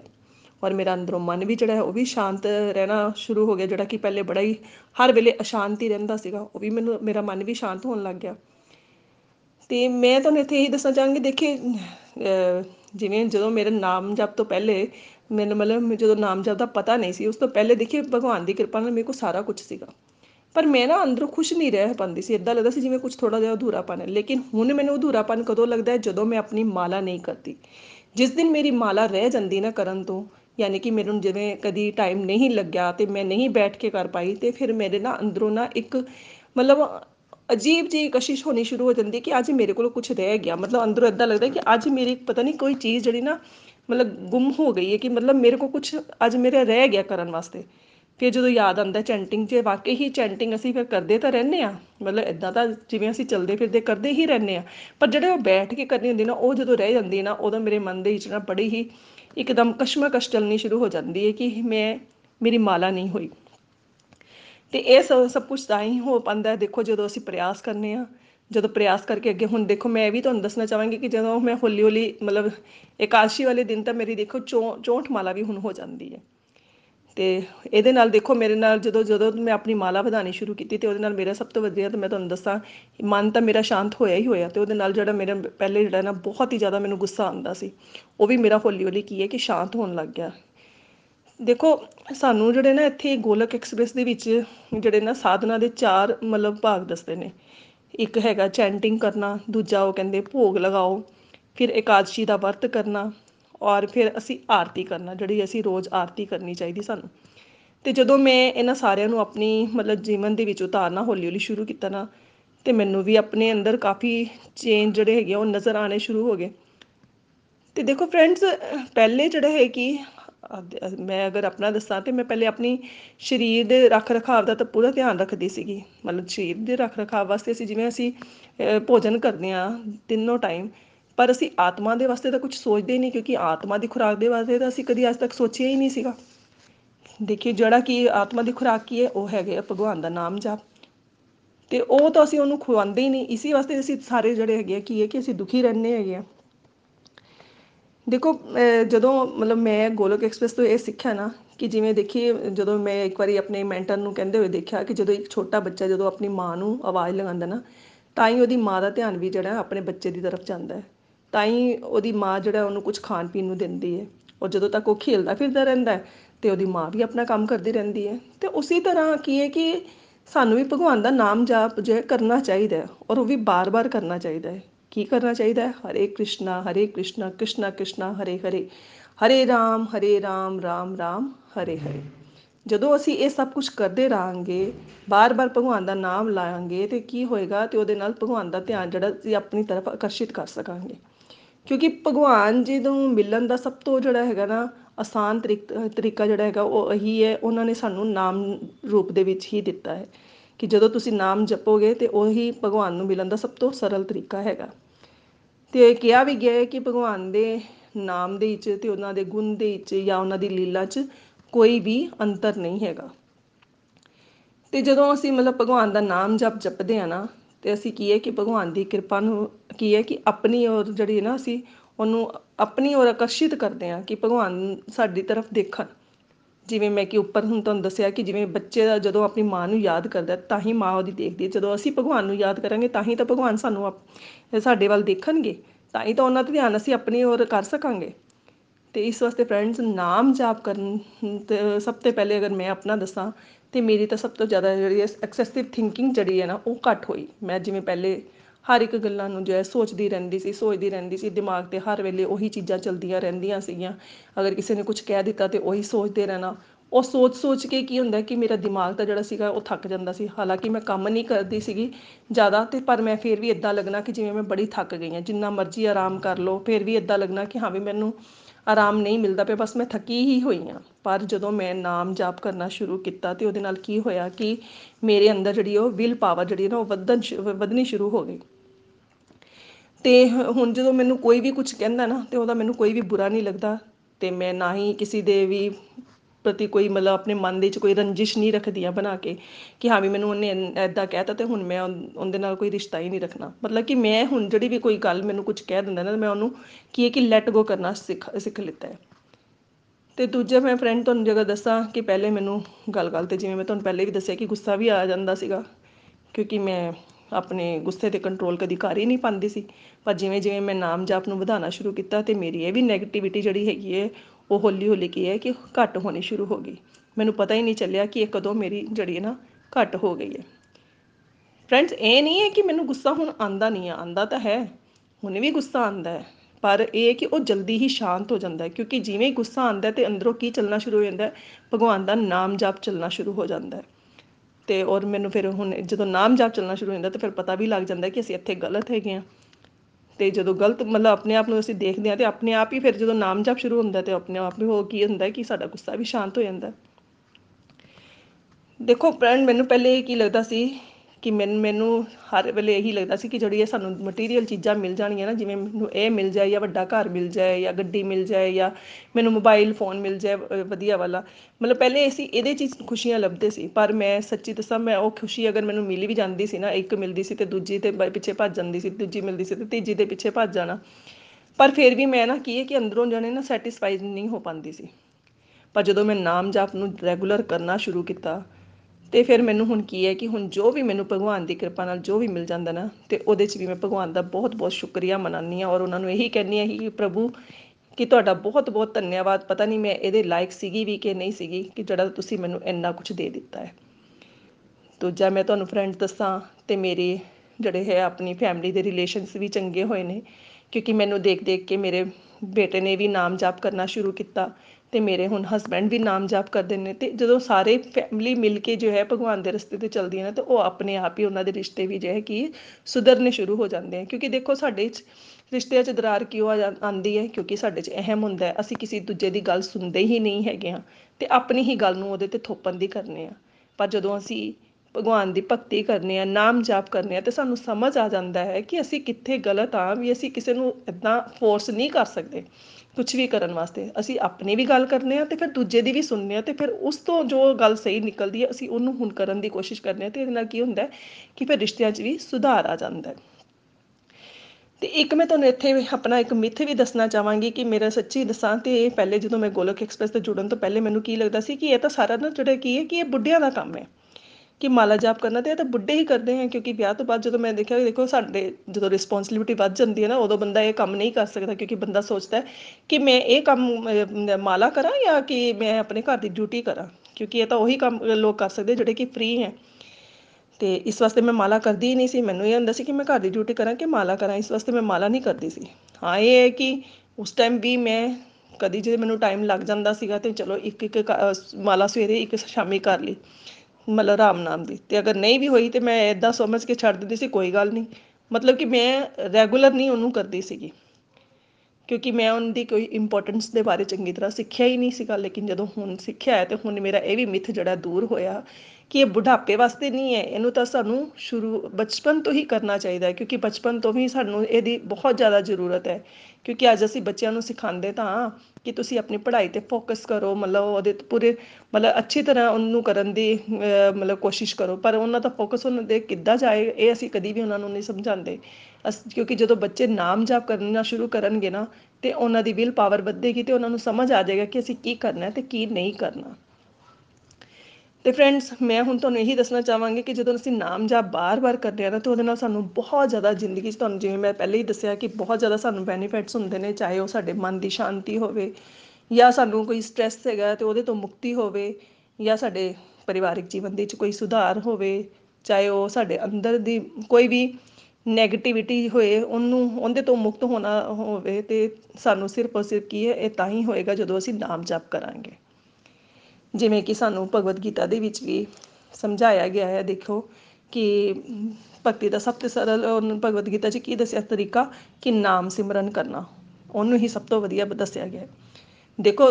ਔਰ ਮੇਰਾ ਅੰਦਰੋਂ ਮਨ ਵੀ ਜਿਹੜਾ ਹੈ ਉਹ ਵੀ ਸ਼ਾਂਤ ਰਹਿਣਾ ਸ਼ੁਰੂ ਹੋ ਗਿਆ, ਜਿਹੜਾ ਕਿ ਪਹਿਲੇ ਬੜਾ ਹੀ ਹਰ ਵੇਲੇ ਅਸ਼ਾਂਤੀ ਰਹਿੰਦਾ ਸੀਗਾ, ਉਹ ਵੀ ਮੈਨੂੰ, ਮੇਰਾ ਮਨ ਵੀ ਸ਼ਾਂਤ ਹੋਣ ਲੱਗ ਗਿਆ। ਤੇ ਮੈਂ ਤੁਹਾਨੂੰ ਇੱਥੇ ਇਹੀ ਦੱਸਣਾ ਚਾਹਾਂਗੀ, ਦੇਖੇ ਜਿਵੇਂ ਜਦੋਂ ਮੇਰੇ ਨਾਮ ਜਪ ਤੋਂ ਪਹਿਲੇ ਮੈਨੂੰ ਮਤਲਬ ਜਦੋਂ ਨਾਮ ਜਪ ਦਾ ਪਤਾ ਨਹੀਂ ਸੀ, ਉਸ ਤੋਂ ਪਹਿਲੇ ਦੇਖਿਏ ਭਗਵਾਨ ਦੀ ਕਿਰਪਾ ਨਾਲ ਮੇਰੇ ਕੋਲ ਸਾਰਾ ਕੁਝ ਸੀਗਾ। ਪਰ ਮੈਂ ਨਾ ਅੰਦਰੋਂ ਖੁਸ਼ ਨਹੀਂ ਰਹਿ ਪਾਉਂਦੀ ਸੀ ਇਦਾਂ ਲੱਗਦਾ ਸੀ ਜਿਵੇਂ ਕੁਝ ਥੋੜਾ ਜਿਹਾ ਅਧੂਰਾਪਨ ਹੈ। ਲੇਕਿਨ ਹੁਣ ਮੈਨੂੰ ਅਧੂਰਾਪਨ ਕਦੋਂ ਲੱਗਦਾ ਹੈ? ਜਦੋਂ ਮੈਂ ਆਪਣੀ ਮਾਲਾ ਨਹੀਂ ਕਰਦੀ। ਜਿਸ ਦਿਨ ਮੇਰੀ ਮਾਲਾ ਰਹਿ ਜਾਂਦੀ ਨਾ ਕਰਨ ਤੋਂ ਯਾਨੀ ਕਿ ਮੈਨੂੰ ਜਿਵੇਂ ਕਦੀ ਟਾਈਮ ਨਹੀਂ ਲੱਗਿਆ ਤੇ ਮੈਂ ਨਹੀਂ ਬੈਠ ਕੇ ਕਰ ਪਾਈ ਤੇ ਫਿਰ ਮੇਰੇ ਨਾ ਅੰਦਰੋਂ ਨਾ ਇੱਕ ਮਤਲਬ ਅਜੀਬ ਜੀ ਕਸ਼ਿਸ਼ ਹੋਣੀ ਸ਼ੁਰੂ ਹੋ ਜਾਂਦੀ ਕਿ ਅੱਜ ਮੇਰੇ ਕੋਲ ਕੁਝ ਰਹਿ ਗਿਆ। ਮਤਲਬ ਅੰਦਰੋਂ ਇਦਾਂ ਲੱਗਦਾ ਕਿ ਅੱਜ ਮੇਰੀ ਪਤਾ ਨਹੀਂ ਕੋਈ ਚੀਜ਼ ਜਿਹੜੀ ਨਾ ਮਤਲਬ ਗੁੰਮ ਹੋ ਗਈ ਹੈ ਕਿ ਮਤਲਬ ਮੇਰੇ ਕੋਲ ਕੁਝ ਅੱਜ ਮੇਰੇ ਰਹਿ ਗਿਆ ਕਰਨ ਵਾਸਤੇ। ਫਿਰ ਜਦੋਂ ਯਾਦ ਆਉਂਦਾ ਚੈਂਟਿੰਗ 'ਚ, ਵਾਕਈ ਹੀ ਚੈਂਟਿੰਗ ਅਸੀਂ ਫਿਰ ਕਰਦੇ ਤਾਂ ਰਹਿੰਦੇ ਆ ਮਤਲਬ ਇਦਾਂ ਤਾਂ ਜਿਵੇਂ ਅਸੀਂ ਚੱਲਦੇ ਫਿਰਦੇ ਕਰਦੇ ਹੀ ਰਹਿੰਦੇ ਆ ਪਰ ਜਿਹੜੇ ਉਹ ਬੈਠ ਕੇ ਕਰਨੀ ਹੁੰਦੀ ਨਾ, ਉਹ ਜਦੋਂ ਰਹਿ ਜਾਂਦੀ ਨਾ, ਉਦੋਂ ਮੇਰੇ ਮਨ ਦੇ ਵਿੱਚ ਨਾ ਬੜੀ ਹੀ ਇੱਕਦਮ ਕਸ਼ਮਕਸ਼ ਚੱਲਣੀ ਸ਼ੁਰੂ ਹੋ ਜਾਂਦੀ ਹੈ ਕਿ ਮੈਂ, ਮੇਰੀ ਮਾਲਾ ਨਹੀਂ ਹੋਈ। ਤੇ ਇਹ ਸਭ ਸਭ ਕੁਝ ਤਾਂ ਹੀ ਹੋ ਪਾਉਂਦਾ ਦੇਖੋ, ਜਦੋਂ ਅਸੀਂ ਪ੍ਰਯਾਸ ਕਰਨੇ ਆ, ਜਦੋਂ ਪ੍ਰਯਾਸ ਕਰਕੇ ਅੱਗੇ, ਹੁਣ ਦੇਖੋ, ਮੈਂ ਵੀ ਤੁਹਾਨੂੰ ਦੱਸਣਾ ਚਾਹਾਂਗੀ ਕਿ ਜਦੋਂ ਮੈਂ ਹੌਲੀ ਹੌਲੀ ਮਤਲਬ ਇਕਾਸ਼ੀ ਵਾਲੇ ਦਿਨ ਤਾਂ ਮੇਰੀ ਦੇਖੋ 64 ਮਾਲਾ ਵੀ ਹੁਣ ਹੋ ਜਾਂਦੀ ਹੈ। ਤੇ ਇਹਦੇ ਨਾਲ ਦੇਖੋ ਮੇਰੇ ਨਾਲ ਜਦੋਂ ਜਦੋਂ ਮੈਂ ਆਪਣੀ ਮਾਲਾ ਵਧਾਣੀ ਸ਼ੁਰੂ ਕੀਤੀ ਤੇ ਉਹਦੇ ਨਾਲ ਮੇਰਾ ਸਭ ਤੋਂ ਵਧੀਆ ਤਾਂ ਮੈਂ ਤੁਹਾਨੂੰ ਦੱਸਾਂ, ਮਨ ਤਾਂ ਮੇਰਾ ਸ਼ਾਂਤ ਹੋਇਆ ਹੀ ਹੋਇਆ ਤੇ ਉਹਦੇ ਨਾਲ ਜਿਹੜਾ ਮੇਰਾ ਪਹਿਲੇ ਜਿਹੜਾ ਨਾ ਬਹੁਤ ਹੀ ਜ਼ਿਆਦਾ ਮੈਨੂੰ ਗੁੱਸਾ ਆਉਂਦਾ ਸੀ, ਉਹ ਵੀ ਮੇਰਾ ਹੌਲੀ ਹੌਲੀ ਕੀ ਹੈ ਕਿ ਸ਼ਾਂਤ ਹੋਣ ਲੱਗ ਗਿਆ। ਦੇਖੋ ਸਾਨੂੰ ਜਿਹੜੇ ਨਾ ਇੱਥੇ ਗੋਲਕ ਐਕਸਪ੍ਰੈਸ ਦੇ ਵਿੱਚ ਜਿਹੜੇ ਨਾ ਸਾਧਨਾ ਦੇ ਚਾਰ ਮਤਲਬ ਭਾਗ ਦੱਸਦੇ ਨੇ, ਇੱਕ ਹੈਗਾ ਚੈਂਟਿੰਗ ਕਰਨਾ, ਦੂਜਾ ਉਹ ਕਹਿੰਦੇ ਭੋਗ ਲਗਾਓ, ਫਿਰ ਇਕਾਦਸ਼ੀ ਦਾ ਵਰਤ ਕਰਨਾ ਔਰ ਫਿਰ ਅਸੀਂ ਆਰਤੀ ਕਰਨਾ, ਜਿਹੜੀ ਅਸੀਂ ਰੋਜ਼ ਆਰਤੀ ਕਰਨੀ ਚਾਹੀਦੀ ਸਾਨੂੰ। ਤੇ ਜਦੋਂ ਮੈਂ ਇਹਨਾਂ ਸਾਰਿਆਂ ਨੂੰ ਆਪਣੀ, ਮਤਲਬ ਜੀਵਨ ਦੇ ਵਿੱਚ ਉਤਾਰਨਾ, ਹੌਲੀ ਹੌਲੀ ਸ਼ੁਰੂ ਕੀਤਾ ਨਾ, ਤੇ ਮੈਨੂੰ ਵੀ ਆਪਣੇ ਅੰਦਰ ਕਾਫੀ ਚੇਂਜ ਜਿਹੜੇ ਹੈਗੇ ਉਹ ਨਜ਼ਰ ਆਣੇ ਸ਼ੁਰੂ ਹੋ ਗਏ। ਤੇ ਦੇਖੋ ਫਰੈਂਡਸ ਪਹਿਲੇ ਜਿਹੜਾ ਹੈ ਕਿ ਮੈਂ ਅਗਰ ਆਪਣਾ ਦੱਸਾਂ ਤੇ ਮੈਂ ਪਹਿਲੇ ਆਪਣੀ ਸਰੀਰ ਦੇ ਰੱਖ ਰਖਾਵ ਦਾ ਤਾਂ ਪੂਰਾ ਧਿਆਨ ਰੱਖਦੀ ਸੀਗੀ। ਮਤਲਬ ਸਰੀਰ ਦੇ ਰੱਖ ਰਖਾਵ ਵਾਸਤੇ ਅਸੀਂ ਜਿਵੇਂ ਅਸੀਂ ਭੋਜਨ ਕਰਦੇ ਆ ਤਿੰਨੋਂ ਟਾਈਮ ਪਰ ਅਸੀਂ ਆਤਮਾ ਦੇ ਵਾਸਤੇ ਤਾਂ ਕੁਝ ਸੋਚਦੇ ਹੀ ਨਹੀਂ, ਕਿਉਂਕਿ ਆਤਮਾ ਦੀ ਖੁਰਾਕ ਦੇ ਵਾਸਤੇ ਤਾਂ ਅਸੀਂ ਕਦੀ ਅੱਜ ਤੱਕ ਸੋਚਿਆ ਹੀ ਨਹੀਂ ਸੀਗਾ। ਦੇਖਿਏ ਜਿਹੜਾ ਕਿ ਆਤਮਾ ਦੀ ਖੁਰਾਕ ਕੀ ਹੈ, ਉਹ ਹੈਗੇ ਆ ਭਗਵਾਨ ਦਾ ਨਾਮ ਜਪ। ਤੇ ਉਹ ਤਾਂ ਅਸੀਂ ਉਹਨੂੰ ਖਵਾਉਂਦੇ ਹੀ ਨਹੀਂ। ਇਸੇ ਵਾਸਤੇ ਅਸੀਂ ਸਾਰੇ ਜਿਹੜੇ ਹੈਗੇ ਆ, ਕੀ ਹੈ ਕਿ ਅਸੀਂ ਦੁਖੀ ਰਹਿੰਦੇ ਹੈਗੇ ਆ। ਦੇਖੋ ਜਦੋਂ ਮਤਲਬ ਮੈਂ ਗੋਲਕ ਐਕਸਪ੍ਰੈਸ ਤੋਂ ਇਹ ਸਿੱਖਿਆ ਨਾ, ਕਿ ਜਿਵੇਂ ਦੇਖੀਏ, ਜਦੋਂ ਮੈਂ ਇੱਕ ਵਾਰੀ ਆਪਣੇ ਮੈਂਟਰ ਨੂੰ ਕਹਿੰਦੇ ਹੋਏ ਦੇਖਿਆ ਕਿ ਜਦੋਂ ਇੱਕ ਛੋਟਾ ਬੱਚਾ ਜਦੋਂ ਆਪਣੀ ਮਾਂ ਨੂੰ ਆਵਾਜ਼ ਲਗਾਉਂਦਾ ਨਾ, ਤਾਂ ਹੀ ਉਹਦੀ ਮਾਂ ਦਾ ਧਿਆਨ ਵੀ ਜਿਹੜਾ ਆਪਣੇ ਬੱਚੇ ਦੀ ਤਰਫ ਜਾਂਦਾ ਹੈ। ਤਾਂ ਹੀ ਉਹਦੀ ਮਾਂ ਜਿਹੜਾ ਉਹਨੂੰ ਕੁਝ ਖਾਣ ਪੀਣ ਨੂੰ ਦਿੰਦੀ ਹੈ ਔਰ ਜਦੋਂ ਤੱਕ ਉਹ ਖੇਲਦਾ ਫਿਰਦਾ ਰਹਿੰਦਾ ਤੇ ਉਹਦੀ ਮਾਂ ਵੀ ਆਪਣਾ ਕੰਮ ਕਰਦੀ ਰਹਿੰਦੀ ਹੈ ਤੇ ਉਸੇ ਤਰ੍ਹਾਂ ਕੀ ਹੈ ਕਿ ਸਾਨੂੰ ਵੀ ਭਗਵਾਨ ਦਾ ਨਾਮ ਜਾਪ ਜੋ ਹੈ ਕਰਨਾ ਚਾਹੀਦਾ ਹੈ ਔਰ ਉਹ ਵੀ ਬਾਰ-ਬਾਰ ਕਰਨਾ ਚਾਹੀਦਾ ਹੈ ਕੀ ਕਰਨਾ ਚਾਹੀਦਾ ਹੈ ਹਰੇ ਕ੍ਰਿਸ਼ਨਾ ਹਰੇ ਕ੍ਰਿਸ਼ਨਾ ਕ੍ਰਿਸ਼ਨਾ ਕ੍ਰਿਸ਼ਨਾ, ਹਰੇ ਹਰੇ। ਹਰੇ ਰਾਮ ਹਰੇ ਰਾਮ ਰਾਮ ਰਾਮ, ਹਰੇ ਹਰੇ। ਜਦੋਂ ਅਸੀਂ ਇਹ ਸਭ ਕੁਝ ਕਰਦੇ ਰਾਂਗੇ ਬਾਰ-ਬਾਰ ਭਗਵਾਨ ਦਾ ਨਾਮ ਲਾਵਾਂਗੇ ਤੇ ਕੀ ਹੋਏਗਾ? ਤੇ ਉਹਦੇ ਨਾਲ ਭਗਵਾਨ ਦਾ ਧਿਆਨ ਜਿਹੜਾ ਅਸੀਂ ਆਪਣੀ ਤਰਫ ਆਕਰਸ਼ਿਤ ਕਰ ਸਕਾਂਗੇ। ਕਿਉਂਕਿ ਭਗਵਾਨ ਜੀ ਨੂੰ ਮਿਲਣ ਦਾ ਸਭ ਤੋਂ ਜਿਹੜਾ ਹੈਗਾ ਨਾ ਆਸਾਨ ਤਰੀਕਾ ਜਿਹੜਾ ਹੈਗਾ ਉਹ ਇਹੀ ਹੈ, ਉਹਨਾਂ ਨੇ ਸਾਨੂੰ ਨਾਮ ਰੂਪ ਦੇ ਵਿੱਚ ਹੀ ਦਿੱਤਾ ਹੈ ਕਿ ਜਦੋਂ ਤੁਸੀਂ ਨਾਮ ਜਪੋਗੇ ਤੇ ਉਹੀ ਭਗਵਾਨ ਨੂੰ ਮਿਲਣ ਦਾ ਸਭ ਤੋਂ ਸਰਲ ਤਰੀਕਾ ਹੈਗਾ। ਤੇ ਕਿਹਾ ਵੀ ਗਿਆ ਹੈ ਕਿ ਭਗਵਾਨ ਦੇ ਨਾਮ ਦੇ ਵਿੱਚ ਤੇ ਉਹਨਾਂ ਦੇ ਗੁਣ ਦੇ ਵਿੱਚ ਜਾਂ ਉਹਨਾਂ ਦੀ ਲੀਲਾ 'ਚ ਕੋਈ ਵੀ ਅੰਤਰ ਨਹੀਂ ਹੈਗਾ। ਤੇ ਜਦੋਂ ਅਸੀਂ ਮਤਲਬ ਭਗਵਾਨ ਦਾ ਨਾਮ ਜਪ ਜਪਦੇ ਆ ਨਾ ਤੇ ਅਸੀਂ ਕੀ ਹੈ ਕਿ ਭਗਵਾਨ ਦੀ ਕਿਰਪਾ ਨੂੰ ਕੀ ਹੈ ਕਿ ਆਪਣੀ ਔਰ ਜਿਹੜੀ ਨਾ ਅਸੀਂ ਉਹਨੂੰ ਆਪਣੀ ਔਰ ਆਕਰਸ਼ਿਤ ਕਰਦੇ ਆ ਕਿ ਭਗਵਾਨ ਸਾਡੀ ਤਰਫ ਦੇਖਣ। ਜਿਵੇਂ ਮੈਂ ਕਿ ਉੱਪਰ ਹੁਣ ਤੁਹਾਨੂੰ ਦੱਸਿਆ ਕਿ ਜਿਵੇਂ ਬੱਚੇ ਦਾ ਜਦੋਂ ਆਪਣੀ ਮਾਂ ਨੂੰ ਯਾਦ ਕਰਦਾ ਤਾਂ ਹੀ ਮਾਂ ਉਹਦੀ ਦੇਖਦੀ ਹੈ। ਜਦੋਂ ਅਸੀਂ ਭਗਵਾਨ ਨੂੰ ਯਾਦ ਕਰਾਂਗੇ, ਤਾਂ ਹੀ ਤਾਂ ਭਗਵਾਨ ਸਾਨੂੰ ਸਾਡੇ ਵੱਲ ਦੇਖਣਗੇ। ਤਾਂ ਹੀ ਤਾਂ ਉਹਨਾਂ ਦਾ ਧਿਆਨ ਅਸੀਂ ਆਪਣੀ ਔਰ ਕਰ ਸਕਾਂਗੇ। ਤੇ ਇਸ ਵਾਸਤੇ ਫਰੈਂਡਸ ਨਾਮ ਜਾਪ ਕਰਨ ਤੇ ਸਭ ਤੋਂ ਪਹਿਲੇ ਅਗਰ ਮੈਂ ਆਪਣਾ ਦੱਸਾਂ ਤੇ ਮੇਰੀ ਤਾਂ ਸਭ ਤੋਂ ਜ਼ਿਆਦਾ ਜਿਹੜੀ ਹੈ ਐਕਸੈਸਿਵ ਥਿੰਕਿੰਗ ਜਿਹੜੀ ਹੈ ਨਾ, ਉਹ ਘੱਟ ਹੋਈ। ਮੈਂ ਜਿਵੇਂ ਪਹਿਲੇ ਹਰ ਇੱਕ ਗੱਲਾਂ ਨੂੰ ਜੋ ਹੈ ਸੋਚਦੀ ਰਹਿੰਦੀ ਸੀ, ਸੋਚਦੀ ਰਹਿੰਦੀ ਸੀ, ਦਿਮਾਗ ਤੇ ਹਰ ਵੇਲੇ ਉਹੀ ਚੀਜ਼ਾਂ ਚਲਦੀਆਂ ਰਹਿੰਦੀਆਂ ਸੀਗੀਆਂ। ਅਗਰ ਕਿਸੇ ਨੇ ਕੁਝ ਕਹਿ ਦਿੱਤਾ ਤੇ ਉਹੀ ਸੋਚਦੇ ਰਹਿਣਾ। ਉਹ ਸੋਚ ਸੋਚ ਕੇ ਕੀ ਹੁੰਦਾ ਕਿ ਮੇਰਾ ਦਿਮਾਗ ਤਾਂ ਜਿਹੜਾ ਸੀਗਾ, ਉਹ ਥੱਕ ਜਾਂਦਾ ਸੀ। ਹਾਲਾਂਕਿ ਮੈਂ ਕੰਮ ਨਹੀਂ ਕਰਦੀ ਸੀਗੀ ਜ਼ਿਆਦਾ ਤੇ ਪਰ ਮੈਂ ਫਿਰ ਵੀ ਇਦਾਂ ਲੱਗਣਾ ਕਿ ਜਿਵੇਂ ਮੈਂ ਬੜੀ ਥੱਕ ਗਈ ਹਾਂ, ਜਿੰਨਾ ਮਰਜ਼ੀ ਆਰਾਮ ਕਰ ਲਓ, ਫਿਰ ਵੀ ਇਦਾਂ ਲੱਗਣਾ ਕਿ ਹਾਂ ਵੀ ਮੈਨੂੰ ਆਰਾਮ ਨਹੀਂ ਮਿਲਦਾ ਪਿਆ, ਬਸ ਮੈਂ ਥੱਕੀ ਹੀ ਹੋਈ ਹਾਂ। ਪਰ ਜਦੋਂ ਮੈਂ ਨਾਮ ਜਾਪ ਕਰਨਾ ਸ਼ੁਰੂ ਕੀਤਾ ਤੇ ਉਹਦੇ ਨਾਲ ਕੀ ਹੋਇਆ ਕਿ ਮੇਰੇ ਅੰਦਰ ਜਿਹੜੀ ਉਹ ਵਿਲ ਪਾਵਰ ਜਿਹੜੀ ਨਾ, ਉਹ ਵਧਣ ਵਧਣੀ ਸ਼ੁਰੂ ਹੋ ਗਈ। ਤੇ ਹੁਣ ਜਦੋਂ ਮੈਨੂੰ ਕੋਈ ਵੀ ਕੁਝ ਕਹਿੰਦਾ ਨਾ, ਤੇ ਉਹਦਾ ਮੈਨੂੰ ਕੋਈ ਵੀ ਬੁਰਾ ਨਹੀਂ ਲੱਗਦਾ, ਤੇ ਮੈਂ ਨਾ ਹੀ ਕਿਸੇ ਦੇ ਵੀ ਪ੍ਰਤੀ ਕੋਈ ਮਤਲਬ ਆਪਣੇ ਮਨ ਦੇ ਵਿੱਚ ਕੋਈ ਰੰਜਿਸ਼ ਨਹੀਂ ਰੱਖਦੀ ਆ ਬਣਾ ਕੇ ਕਿ ਹਾਂ ਵੀ ਮੈਨੂੰ ਉਹਨੇ ਐਦਾਂ ਕਹਿਤਾ ਤੇ ਹੁਣ ਮੈਂ ਉਹਦੇ ਨਾਲ ਕੋਈ ਰਿਸ਼ਤਾ ਹੀ ਨਹੀਂ ਰੱਖਣਾ। ਮਤਲਬ ਕਿ ਮੈਂ ਹੁਣ ਜਿਹੜੀ ਵੀ ਕੋਈ ਗੱਲ ਮੈਨੂੰ ਕੁਝ ਕਹਿ ਦਿੰਦਾ ਨਾ, ਮੈਂ ਉਹਨੂੰ ਕੀ ਹੈ ਕਿ ਲੈਟ ਗੋ ਕਰਨਾ ਸਿੱਖ ਸਿੱਖ ਲਿੱਤਾ ਹੈ। ਤੇ ਦੂਜਾ ਮੈਂ ਫਰੈਂਡ ਤੁਹਾਨੂੰ ਜਗ੍ਹਾ ਦੱਸਾਂ ਕਿ ਪਹਿਲੇ ਮੈਨੂੰ ਗੱਲ-ਗੱਲ ਤੇ ਜਿਵੇਂ ਮੈਂ ਤੁਹਾਨੂੰ ਪਹਿਲੇ ਵੀ ਦੱਸਿਆ ਕਿ ਗੁੱਸਾ ਵੀ ਆ ਜਾਂਦਾ ਸੀਗਾ, ਕਿਉਂਕਿ ਮੈਂ ਆਪਣੇ ਗੁੱਸੇ ਤੇ ਕੰਟਰੋਲ ਕਦੀ ਕਰ ਹੀ ਨਹੀਂ ਪਾਉਂਦੀ ਸੀ। ਪਰ ਜਿਵੇਂ ਜਿਵੇਂ ਮੈਂ ਨਾਮ ਜਾਪ ਨੂੰ ਵਧਾਉਣਾ ਸ਼ੁਰੂ ਕੀਤਾ ਤੇ ਮੇਰੀ ਇਹ ਵੀ 네ਗੇਟਿਵਿਟੀ ਜਿਹੜੀ ਹੈਗੀ ਹੈ ਉਹ ਹੌਲੀ ਹੌਲੀ ਕੀ ਹੈ ਕਿ ਘੱਟ ਹੋਣੀ ਸ਼ੁਰੂ ਹੋ ਗਈ ਮੈਨੂੰ ਪਤਾ ਹੀ ਨਹੀਂ ਚੱਲਿਆ ਕਿ ਇਹ ਕਦੋਂ ਮੇਰੀ ਜਿਹੜੀ ਨਾ ਘੱਟ ਹੋ ਗਈ ਹੈ। ਫਰੈਂਡਸ ਇਹ ਨਹੀਂ ਹੈ ਕਿ ਮੈਨੂੰ ਗੁੱਸਾ ਹੁਣ ਆਂਦਾ ਨਹੀਂ ਆ ਆਂਦਾ ਤਾਂ ਹੈ। ਹੁਣ ਵੀ ਗੁੱਸਾ ਆਂਦਾ ਹੈ। ਪਰ ਇਹ ਹੈ ਕਿ ਉਹ ਜਲਦੀ ਹੀ ਸ਼ਾਂਤ ਹੋ ਜਾਂਦਾ ਹੈ, ਕਿਉਂਕਿ ਜਿਵੇਂ ਹੀ ਗੁੱਸਾ ਆਂਦਾ ਤੇ ਅੰਦਰੋਂ ਕੀ ਚੱਲਣਾ ਸ਼ੁਰੂ ਹੋ ਜਾਂਦਾ ਭਗਵਾਨ ਦਾ ਨਾਮ ਜਪ ਚੱਲਣਾ ਸ਼ੁਰੂ ਹੋ ਜਾਂਦਾ ਹੈ। ਤੇ ਔਰ ਮੈਨੂੰ ਫਿਰ ਹੁਣ ਜਦੋਂ ਨਾਮ ਜਪ ਚੱਲਣਾ ਸ਼ੁਰੂ ਹੋ ਜਾਂਦਾ ਤੇ ਫਿਰ ਪਤਾ ਵੀ ਲੱਗ ਜਾਂਦਾ ਕਿ ਅਸੀਂ ਇੱਥੇ ਗਲਤ ਹੈਗੇ ਆ ਤੇ ਜਦੋਂ ਗਲਤ ਮਤਲਬ ਆਪਣੇ ਆਪ ਨੂੰ ਅਸੀਂ ਦੇਖਦੇ ਆ ਤੇ ਆਪਣੇ ਆਪ ਹੀ ਫਿਰ ਜਦੋਂ ਨਾਮ ਜਪ ਸ਼ੁਰੂ ਹੁੰਦਾ ਤੇ ਆਪਣੇ ਆਪ ਹੀ ਉਹ ਕੀ ਹੁੰਦਾ ਕਿ ਸਾਡਾ ਗੁੱਸਾ ਵੀ ਸ਼ਾਂਤ ਹੋ ਜਾਂਦਾ। ਦੇਖੋ ਫਰੈਂਡ ਮੈਨੂੰ ਪਹਿਲੇ ਕੀ ਲੱਗਦਾ ਸੀ ਕਿ ਮੈਨੂੰ ਮੈਨੂੰ ਹਰ ਵੇਲੇ ਇਹੀ ਲੱਗਦਾ ਸੀ ਕਿ ਜਿਹੜੀ ਇਹ ਸਾਨੂੰ ਮਟੀਰੀਅਲ ਚੀਜ਼ਾਂ ਮਿਲ ਜਾਣਗੀਆਂ ਨਾ, ਜਿਵੇਂ ਮੈਨੂੰ ਇਹ ਮਿਲ ਜਾਏ ਜਾਂ ਵੱਡਾ ਘਰ ਮਿਲ ਜਾਏ ਜਾਂ ਗੱਡੀ ਮਿਲ ਜਾਏ ਜਾਂ ਮੈਨੂੰ ਮੋਬਾਈਲ ਫੋਨ ਮਿਲ ਜਾਏ ਵਧੀਆ ਵਾਲਾ। ਮਤਲਬ ਪਹਿਲੇ ਅਸੀਂ ਇਹਦੇ ਚੀਜ਼ ਖੁਸ਼ੀਆਂ ਲੱਭਦੇ ਸੀ। ਪਰ ਮੈਂ ਸੱਚੀ ਦੱਸਾਂ, ਮੈਂ ਉਹ ਖੁਸ਼ੀ ਅਗਰ ਮੈਨੂੰ ਮਿਲ ਵੀ ਜਾਂਦੀ ਸੀ ਨਾ, ਇੱਕ ਮਿਲਦੀ ਸੀ ਤੇ ਦੂਜੀ ਤੇ ਪਿੱਛੇ ਭੱਜ ਜਾਂਦੀ ਸੀ ਦੂਜੀ ਮਿਲਦੀ ਸੀ ਤੇ ਤੀਜੀ ਦੇ ਪਿੱਛੇ ਭੱਜ ਜਾਣਾ। ਪਰ ਫਿਰ ਵੀ ਮੈਂ ਨਾ ਕੀ ਹੈ ਕਿ ਅੰਦਰੋਂ ਜਾਣੇ ਨਾ ਸੈਟੀਸਫਾਈਡ ਨਹੀਂ ਹੋ ਪਾਉਂਦੀ ਸੀ। ਪਰ ਜਦੋਂ ਮੈਂ ਨਾਮ ਜਾਪ ਨੂੰ ਰੈਗੂਲਰ ਕਰਨਾ ਸ਼ੁਰੂ ਕੀਤਾ ਤੇ ਫਿਰ ਮੈਨੂੰ ਹੁਣ ਕੀ ਹੈ ਕਿ ਹੁਣ ਜੋ ਵੀ ਮੈਨੂੰ ਭਗਵਾਨ ਦੀ ਕਿਰਪਾ ਨਾਲ ਜੋ ਵੀ ਮਿਲ ਜਾਂਦਾ ਨਾ, ਤੇ ਉਹਦੇ 'ਚ ਵੀ ਮੈਂ ਭਗਵਾਨ ਦਾ ਬਹੁਤ-ਬਹੁਤ ਸ਼ੁਕਰੀਆ ਮਨਾਨੀ ਆ ਔਰ ਉਹਨਾਂ ਨੂੰ ਇਹੀ ਕਹਿੰਨੀ ਆ ਕਿ ਪ੍ਰਭੂ ਕਿ ਤੁਹਾਡਾ ਬਹੁਤ-ਬਹੁਤ ਧੰਨਵਾਦ। ਪਤਾ ਨਹੀਂ ਮੈਂ ਇਹਦੇ ਲਾਇਕ ਸੀਗੀ ਵੀ ਕਿ ਨਹੀਂ ਸੀਗੀ ਕਿ ਜਿਹੜਾ ਤੁਸੀਂ ਮੈਨੂੰ ਇੰਨਾ ਕੁਝ ਦੇ ਦਿੱਤਾ ਹੈ। ਦੂਜਾ ਮੈਂ ਤੁਹਾਨੂੰ ਫਰੈਂਡ ਦੱਸਾਂ ਤੇ ਮੇਰੇ ਜਿਹੜੇ ਹੈ ਆਪਣੀ ਫੈਮਿਲੀ ਦੇ ਰਿਲੇਸ਼ਨਸ ਵੀ ਚੰਗੇ ਹੋਏ ਨੇ, ਕਿਉਂਕਿ ਮੈਨੂੰ ਦੇਖ-ਦੇਖ ਕੇ ਮੇਰੇ ਬੇਟੇ ਨੇ ਵੀ ਨਾਮ ਜਾਪ ਕਰਨਾ ਸ਼ੁਰੂ ਕੀਤਾ। ਤੇ ਮੇਰੇ ਹੁਣ ਹਸਬੰਡ ਵੀ ਨਾਮ ਜਾਪ ਕਰਦੇ ਨੇ ਤੇ ਜਦੋਂ ਸਾਰੇ ਫੈਮਿਲੀ ਮਿਲ ਕੇ ਜੋ ਹੈ ਭਗਵਾਨ ਦੇ ਰਸਤੇ ਤੇ ਚੱਲਦੀਆਂ ਨੇ ਤੇ ਉਹ ਆਪਣੇ ਆਪ ਹੀ ਉਹਨਾਂ ਦੇ ਰਿਸ਼ਤੇ ਵੀ ਜੋ ਹੈ ਕਿ ਸੁਧਰਨੇ ਸ਼ੁਰੂ ਹੋ ਜਾਂਦੇ ਆ। ਕਿਉਂਕਿ ਦੇਖੋ ਸਾਡੇ 'ਚ ਰਿਸ਼ਤਿਆਂ 'ਚ ਦਰਾਰ ਕਿਉਂ ਆਉਂਦੀ ਹੈ? ਕਿਉਂਕਿ ਸਾਡੇ 'ਚ ਅਹਿਮ ਹੁੰਦਾ ਹੈ। ਅਸੀਂ ਕਿਸੇ ਦੂਜੇ ਦੀ ਗੱਲ ਸੁਣਦੇ ਹੀ ਨਹੀਂ ਹੈਗੇ ਆ ਤੇ ਆਪਣੀ ਹੀ ਗੱਲ ਨੂੰ ਉਹਦੇ ਤੇ ਥੋਪਣ ਦੀ ਕਰਨੇ ਆ। ਪਰ ਜਦੋਂ ਅਸੀਂ ਭਗਵਾਨ ਦੀ ਭਗਤੀ ਕਰਨੇ ਆ ਨਾਮ ਜਾਪ ਕਰਨੇ ਆ ਤੇ ਸਾਨੂੰ ਸਮਝ ਆ ਜਾਂਦਾ ਹੈ ਕਿ ਅਸੀਂ ਕਿੱਥੇ ਗਲਤ ਆ ਵੀ ਅਸੀਂ ਕਿਸੇ ਨੂੰ ਇਦਾਂ ਫੋਰਸ ਨਹੀਂ ਕਰ ਸਕਦੇ। ਕੁਝ ਵੀ ਕਰਨ ਵਾਸਤੇ। ਅਸੀਂ ਆਪਣੀ ਵੀ ਗੱਲ ਕਰਨੇ ਆ ਤੇ ਫਿਰ ਦੂਜੇ ਦੀ ਵੀ ਸੁਣਨੇ ਆ ਤੇ ਫਿਰ ਉਸ ਤੋਂ ਜੋ ਗੱਲ ਸਹੀ ਨਿਕਲਦੀ ਹੈ, ਅਸੀਂ ਉਹਨੂੰ ਹੁਣ ਕਰਨ ਦੀ ਕੋਸ਼ਿਸ਼ ਕਰਨੇ ਆ ਤੇ ਇਹਦੇ ਨਾਲ ਕੀ ਹੁੰਦਾ ਕਿ ਫਿਰ ਰਿਸ਼ਤਿਆਂ 'ਚ ਵੀ ਸੁਧਾਰ ਆ ਜਾਂਦਾ ਹੈ। ਤੇ ਇੱਕ ਮੈਂ ਤੁਹਾਨੂੰ ਇੱਥੇ ਆਪਣਾ ਇੱਕ ਮਿੱਥ ਵੀ ਦੱਸਣਾ ਚਾਹਾਂਗੀ ਕਿ ਮੇਰਾ ਸੱਚੀ ਦੱਸਾਂ ਤੇ ਇਹ ਪਹਿਲੇ ਜਦੋਂ ਮੈਂ ਗੋਲਕ ਐਕਸਪ੍ਰੈਸ ਤੇ ਜੁੜਨ ਤੋਂ ਪਹਿਲੇ ਮੈਨੂੰ ਕੀ ਲੱਗਦਾ ਸੀ ਕਿ ਇਹ ਤਾਂ ਸਾਰਾ ਨਾ ਜਿਹੜਾ ਕੀ ਹੈ ਕਿ ਇਹ ਬੁੱਢਿਆਂ ਦਾ ਕੰਮ ਹੈ। ਕਿ ਮਾਲਾ ਜਾਪ ਕਰਨਾ ਤੇ ਇਹ ਤਾਂ ਬੁੱਢੇ ਹੀ ਕਰਦੇ ਆ, ਕਿਉਂਕਿ ਵਿਆਹ ਤੋਂ ਬਾਅਦ ਜਦੋਂ ਮੈਂ ਦੇਖਿਆ, ਦੇਖੋ ਸਾਡੇ ਜਦੋਂ ਰਿਸਪੌਂਸਿਬਿਲਿਟੀ ਵੱਧ ਜਾਂਦੀ ਹੈ ਨਾ, ਉਦੋਂ ਬੰਦਾ ਇਹ ਕੰਮ ਨਹੀਂ ਕਰ ਸਕਦਾ, ਕਿਉਂਕਿ ਬੰਦਾ ਸੋਚਦਾ ਕਿ ਮੈਂ ਇਹ ਕੰਮ ਮਾਲਾ ਕਰਾਂ ਜਾਂ ਕਿ ਮੈਂ ਆਪਣੇ ਘਰ ਦੀ ਡਿਊਟੀ ਕਰਾਂ, ਕਿਉਂਕਿ ਇਹ ਤਾਂ ਉਹੀ ਕੰਮ ਲੋਕ ਕਰ ਸਕਦੇ ਜਿਹੜੇ ਕਿ ਫ੍ਰੀ ਹੈ। ਤੇ ਇਸ ਵਾਸਤੇ ਮੈਂ ਮਾਲਾ ਕਰਦੀ ਹੀ ਨਹੀਂ ਸੀ, ਮੈਨੂੰ ਇਹ ਹੁੰਦਾ ਸੀ ਕਿ ਮੈਂ ਘਰ ਦੀ ਡਿਊਟੀ ਕਰਾਂ ਕਿ ਮਾਲਾ ਕਰਾਂ, ਇਸ ਵਾਸਤੇ ਮੈਂ ਮਾਲਾ ਨਹੀਂ ਕਰਦੀ ਸੀ। ਹਾਂ, ਇਹ ਹੈ ਕਿ ਉਸ ਟਾਈਮ ਵੀ ਮੈਂ ਕਦੀ ਜੇ ਮੈਨੂੰ ਟਾਈਮ ਲੱਗ ਜਾਂਦਾ ਸੀਗਾ ਤੇ ਚਲੋ ਇੱਕ ਇੱਕ ਮਾਲਾ ਸਵੇਰੇ ਇੱਕ ਸ਼ਾਮੀ ਕਰ ਲਈ। ਮਤਲਬ ਰਾਮ ਨਾਮ ਦੀ। ਤੇ ਅਗਰ ਨਹੀਂ ਵੀ ਹੋਈ ਤੇ ਮੈਂ ਇਦਾਂ ਸਮਝ ਕੇ ਛੱਡ ਦਿੰਦੀ ਸੀ, ਕੋਈ ਗੱਲ ਨਹੀਂ। ਮਤਲਬ ਕਿ ਮੈਂ ਰੈਗੂਲਰ ਨਹੀਂ ਉਹਨੂੰ ਕਰਦੀ ਸੀਗੀ। ਕਿਉਂਕਿ ਮੈਂ ਉਹਨਾਂ ਦੀ ਕੋਈ ਇੰਪੋਰਟੈਂਸ ਦੇ ਬਾਰੇ ਚੰਗੀ ਤਰ੍ਹਾਂ ਸਿੱਖਿਆ ਹੀ ਨਹੀਂ ਸੀਗਾ, ਲੇਕਿਨ ਜਦੋਂ ਹੁਣ ਸਿੱਖਿਆ ਹੈ ਤੇ ਹੁਣ ਮੇਰਾ ਇਹ ਵੀ ਮਿੱਥ ਜਿਹੜਾ ਦੂਰ ਹੋਇਆ ਕਿ ਇਹ ਬੁਢਾਪੇ ਵਾਸਤੇ ਨਹੀਂ ਹੈ। ਇਹਨੂੰ ਤਾਂ ਸਾਨੂੰ ਸ਼ੁਰੂ, ਬਚਪਨ ਤੋਂ ਹੀ ਕਰਨਾ ਚਾਹੀਦਾ ਹੈ, ਕਿਉਂਕਿ ਬਚਪਨ ਤੋਂ ਹੀ ਸਾਨੂੰ ਇਹਦੀ ਬਹੁਤ ਜ਼ਿਆਦਾ ਜ਼ਰੂਰਤ ਹੈ। ਕਿਉਂਕਿ ਅੱਜ ਅਸੀਂ ਬੱਚਿਆਂ ਨੂੰ ਸਿਖਾਉਂਦੇ ਤਾਂ ਕਿ ਤੁਸੀਂ ਆਪਣੀ ਪੜ੍ਹਾਈ ਤੇ ਫੋਕਸ ਕਰੋ, ਮਤਲਬ ਉਹਦੇ ਪੂਰੇ, ਮਤਲਬ ਅੱਛੀ ਤਰ੍ਹਾਂ ਉਹਨੂੰ ਕਰਨ ਦੀ ਮਤਲਬ ਕੋਸ਼ਿਸ਼ ਕਰੋ। ਪਰ ਉਹਨਾਂ ਦਾ ਫੋਕਸ ਉਹਨਾਂ ਦੇ ਕਿੱਦਾਂ ਜਾਏ, ਇਹ ਅਸੀਂ ਕਦੀ ਵੀ ਉਹਨਾਂ ਨੂੰ ਨਹੀਂ ਸਮਝਾਉਂਦੇ। ਕਿਉਂਕਿ ਜਦੋਂ ਬੱਚੇ ਨਾਮ ਜਾਪ ਕਰਨਾ ਸ਼ੁਰੂ ਕਰਨਗੇ ਨਾ, ਤੇ ਉਹਨਾਂ ਦੀ ਵਿਲ ਪਾਵਰ ਵਧੇਗੀ ਤੇ ਉਹਨਾਂ ਨੂੰ ਸਮਝ ਆ ਜਾਏਗਾ ਕਿ ਅਸੀਂ ਕੀ ਕਰਨਾ ਹੈ ਤੇ ਕੀ ਨਹੀਂ ਕਰਨਾ। ਤੇ ਫਰੈਂਡਸ ਮੈਂ ਹੁਣ ਤੁਹਾਨੂੰ ਇਹੀ ਦੱਸਣਾ ਚਾਹਾਂਗੀ ਕਿ ਜਦੋਂ ਅਸੀਂ ਨਾਮ ਜਾਪ ਬਾਰ-ਬਾਰ ਕਰਦੇ ਆ ਨਾ, ਤੇ ਉਹਦੇ ਨਾਲ ਸਾਨੂੰ ਬਹੁਤ ਜ਼ਿਆਦਾ ਜ਼ਿੰਦਗੀ 'ਚ ਤੁਹਾਨੂੰ, ਜਿਵੇਂ ਮੈਂ ਪਹਿਲੇ ਹੀ ਦੱਸਿਆ ਕਿ ਬਹੁਤ ਜ਼ਿਆਦਾ ਸਾਨੂੰ ਬੈਨੀਫਿਟਸ ਹੁੰਦੇ ਨੇ, ਚਾਹੇ ਉਹ ਸਾਡੇ ਮਨ ਦੀ ਸ਼ਾਂਤੀ ਹੋਵੇ ਜਾਂ ਸਾਨੂੰ ਕੋਈ ਸਟ੍ਰੈਸ ਹੈਗਾ ਤੇ ਉਹਦੇ ਤੋਂ ਮੁਕਤੀ ਹੋਵੇ ਜਾਂ ਸਾਡੇ ਪਰਿਵਾਰਿਕ ਜੀਵਨ ਦੇ ਵਿੱਚ ਕੋਈ ਸੁਧਾਰ ਹੋਵੇ, ਚਾਹੇ ਉਹ ਸਾਡੇ ਅੰਦਰ ਦੀ ਕੋਈ ਵੀ ਨੈਗੇਟਿਵਿਟੀ ਹੋਏ, ਉਹਨੂੰ, ਉਹਦੇ ਤੋਂ ਮੁਕਤ ਹੋਣਾ ਹੋਵੇ ਤੇ ਸਾਨੂੰ ਸਿਰਫ ਔਰ ਸਿਰਫ ਕੀ ਹੈ, ਇਹ ਤਾਂ ਹੀ ਹੋਏਗਾ ਜਦੋਂ ਅਸੀਂ ਨਾਮ ਜਪ ਕਰਾਂਗੇ। ਜਿਵੇਂ ਕਿ ਸਾਨੂੰ ਭਗਵਦ ਗੀਤਾ ਦੇ ਵਿੱਚ ਵੀ ਸਮਝਾਇਆ ਗਿਆ ਹੈ, ਦੇਖੋ ਕਿ ਭਗਤੀ ਦਾ ਸਭ ਤੋਂ ਸਰਲ ਭਗਵਦ ਗੀਤਾ 'ਚ ਕੀ ਦੱਸਿਆ ਤਰੀਕਾ? ਕਿ ਨਾਮ ਸਿਮਰਨ ਕਰਨਾ। ਉਹਨੂੰ ਹੀ ਸਭ ਤੋਂ ਵਧੀਆ ਦੱਸਿਆ ਗਿਆ ਦੇਖੋ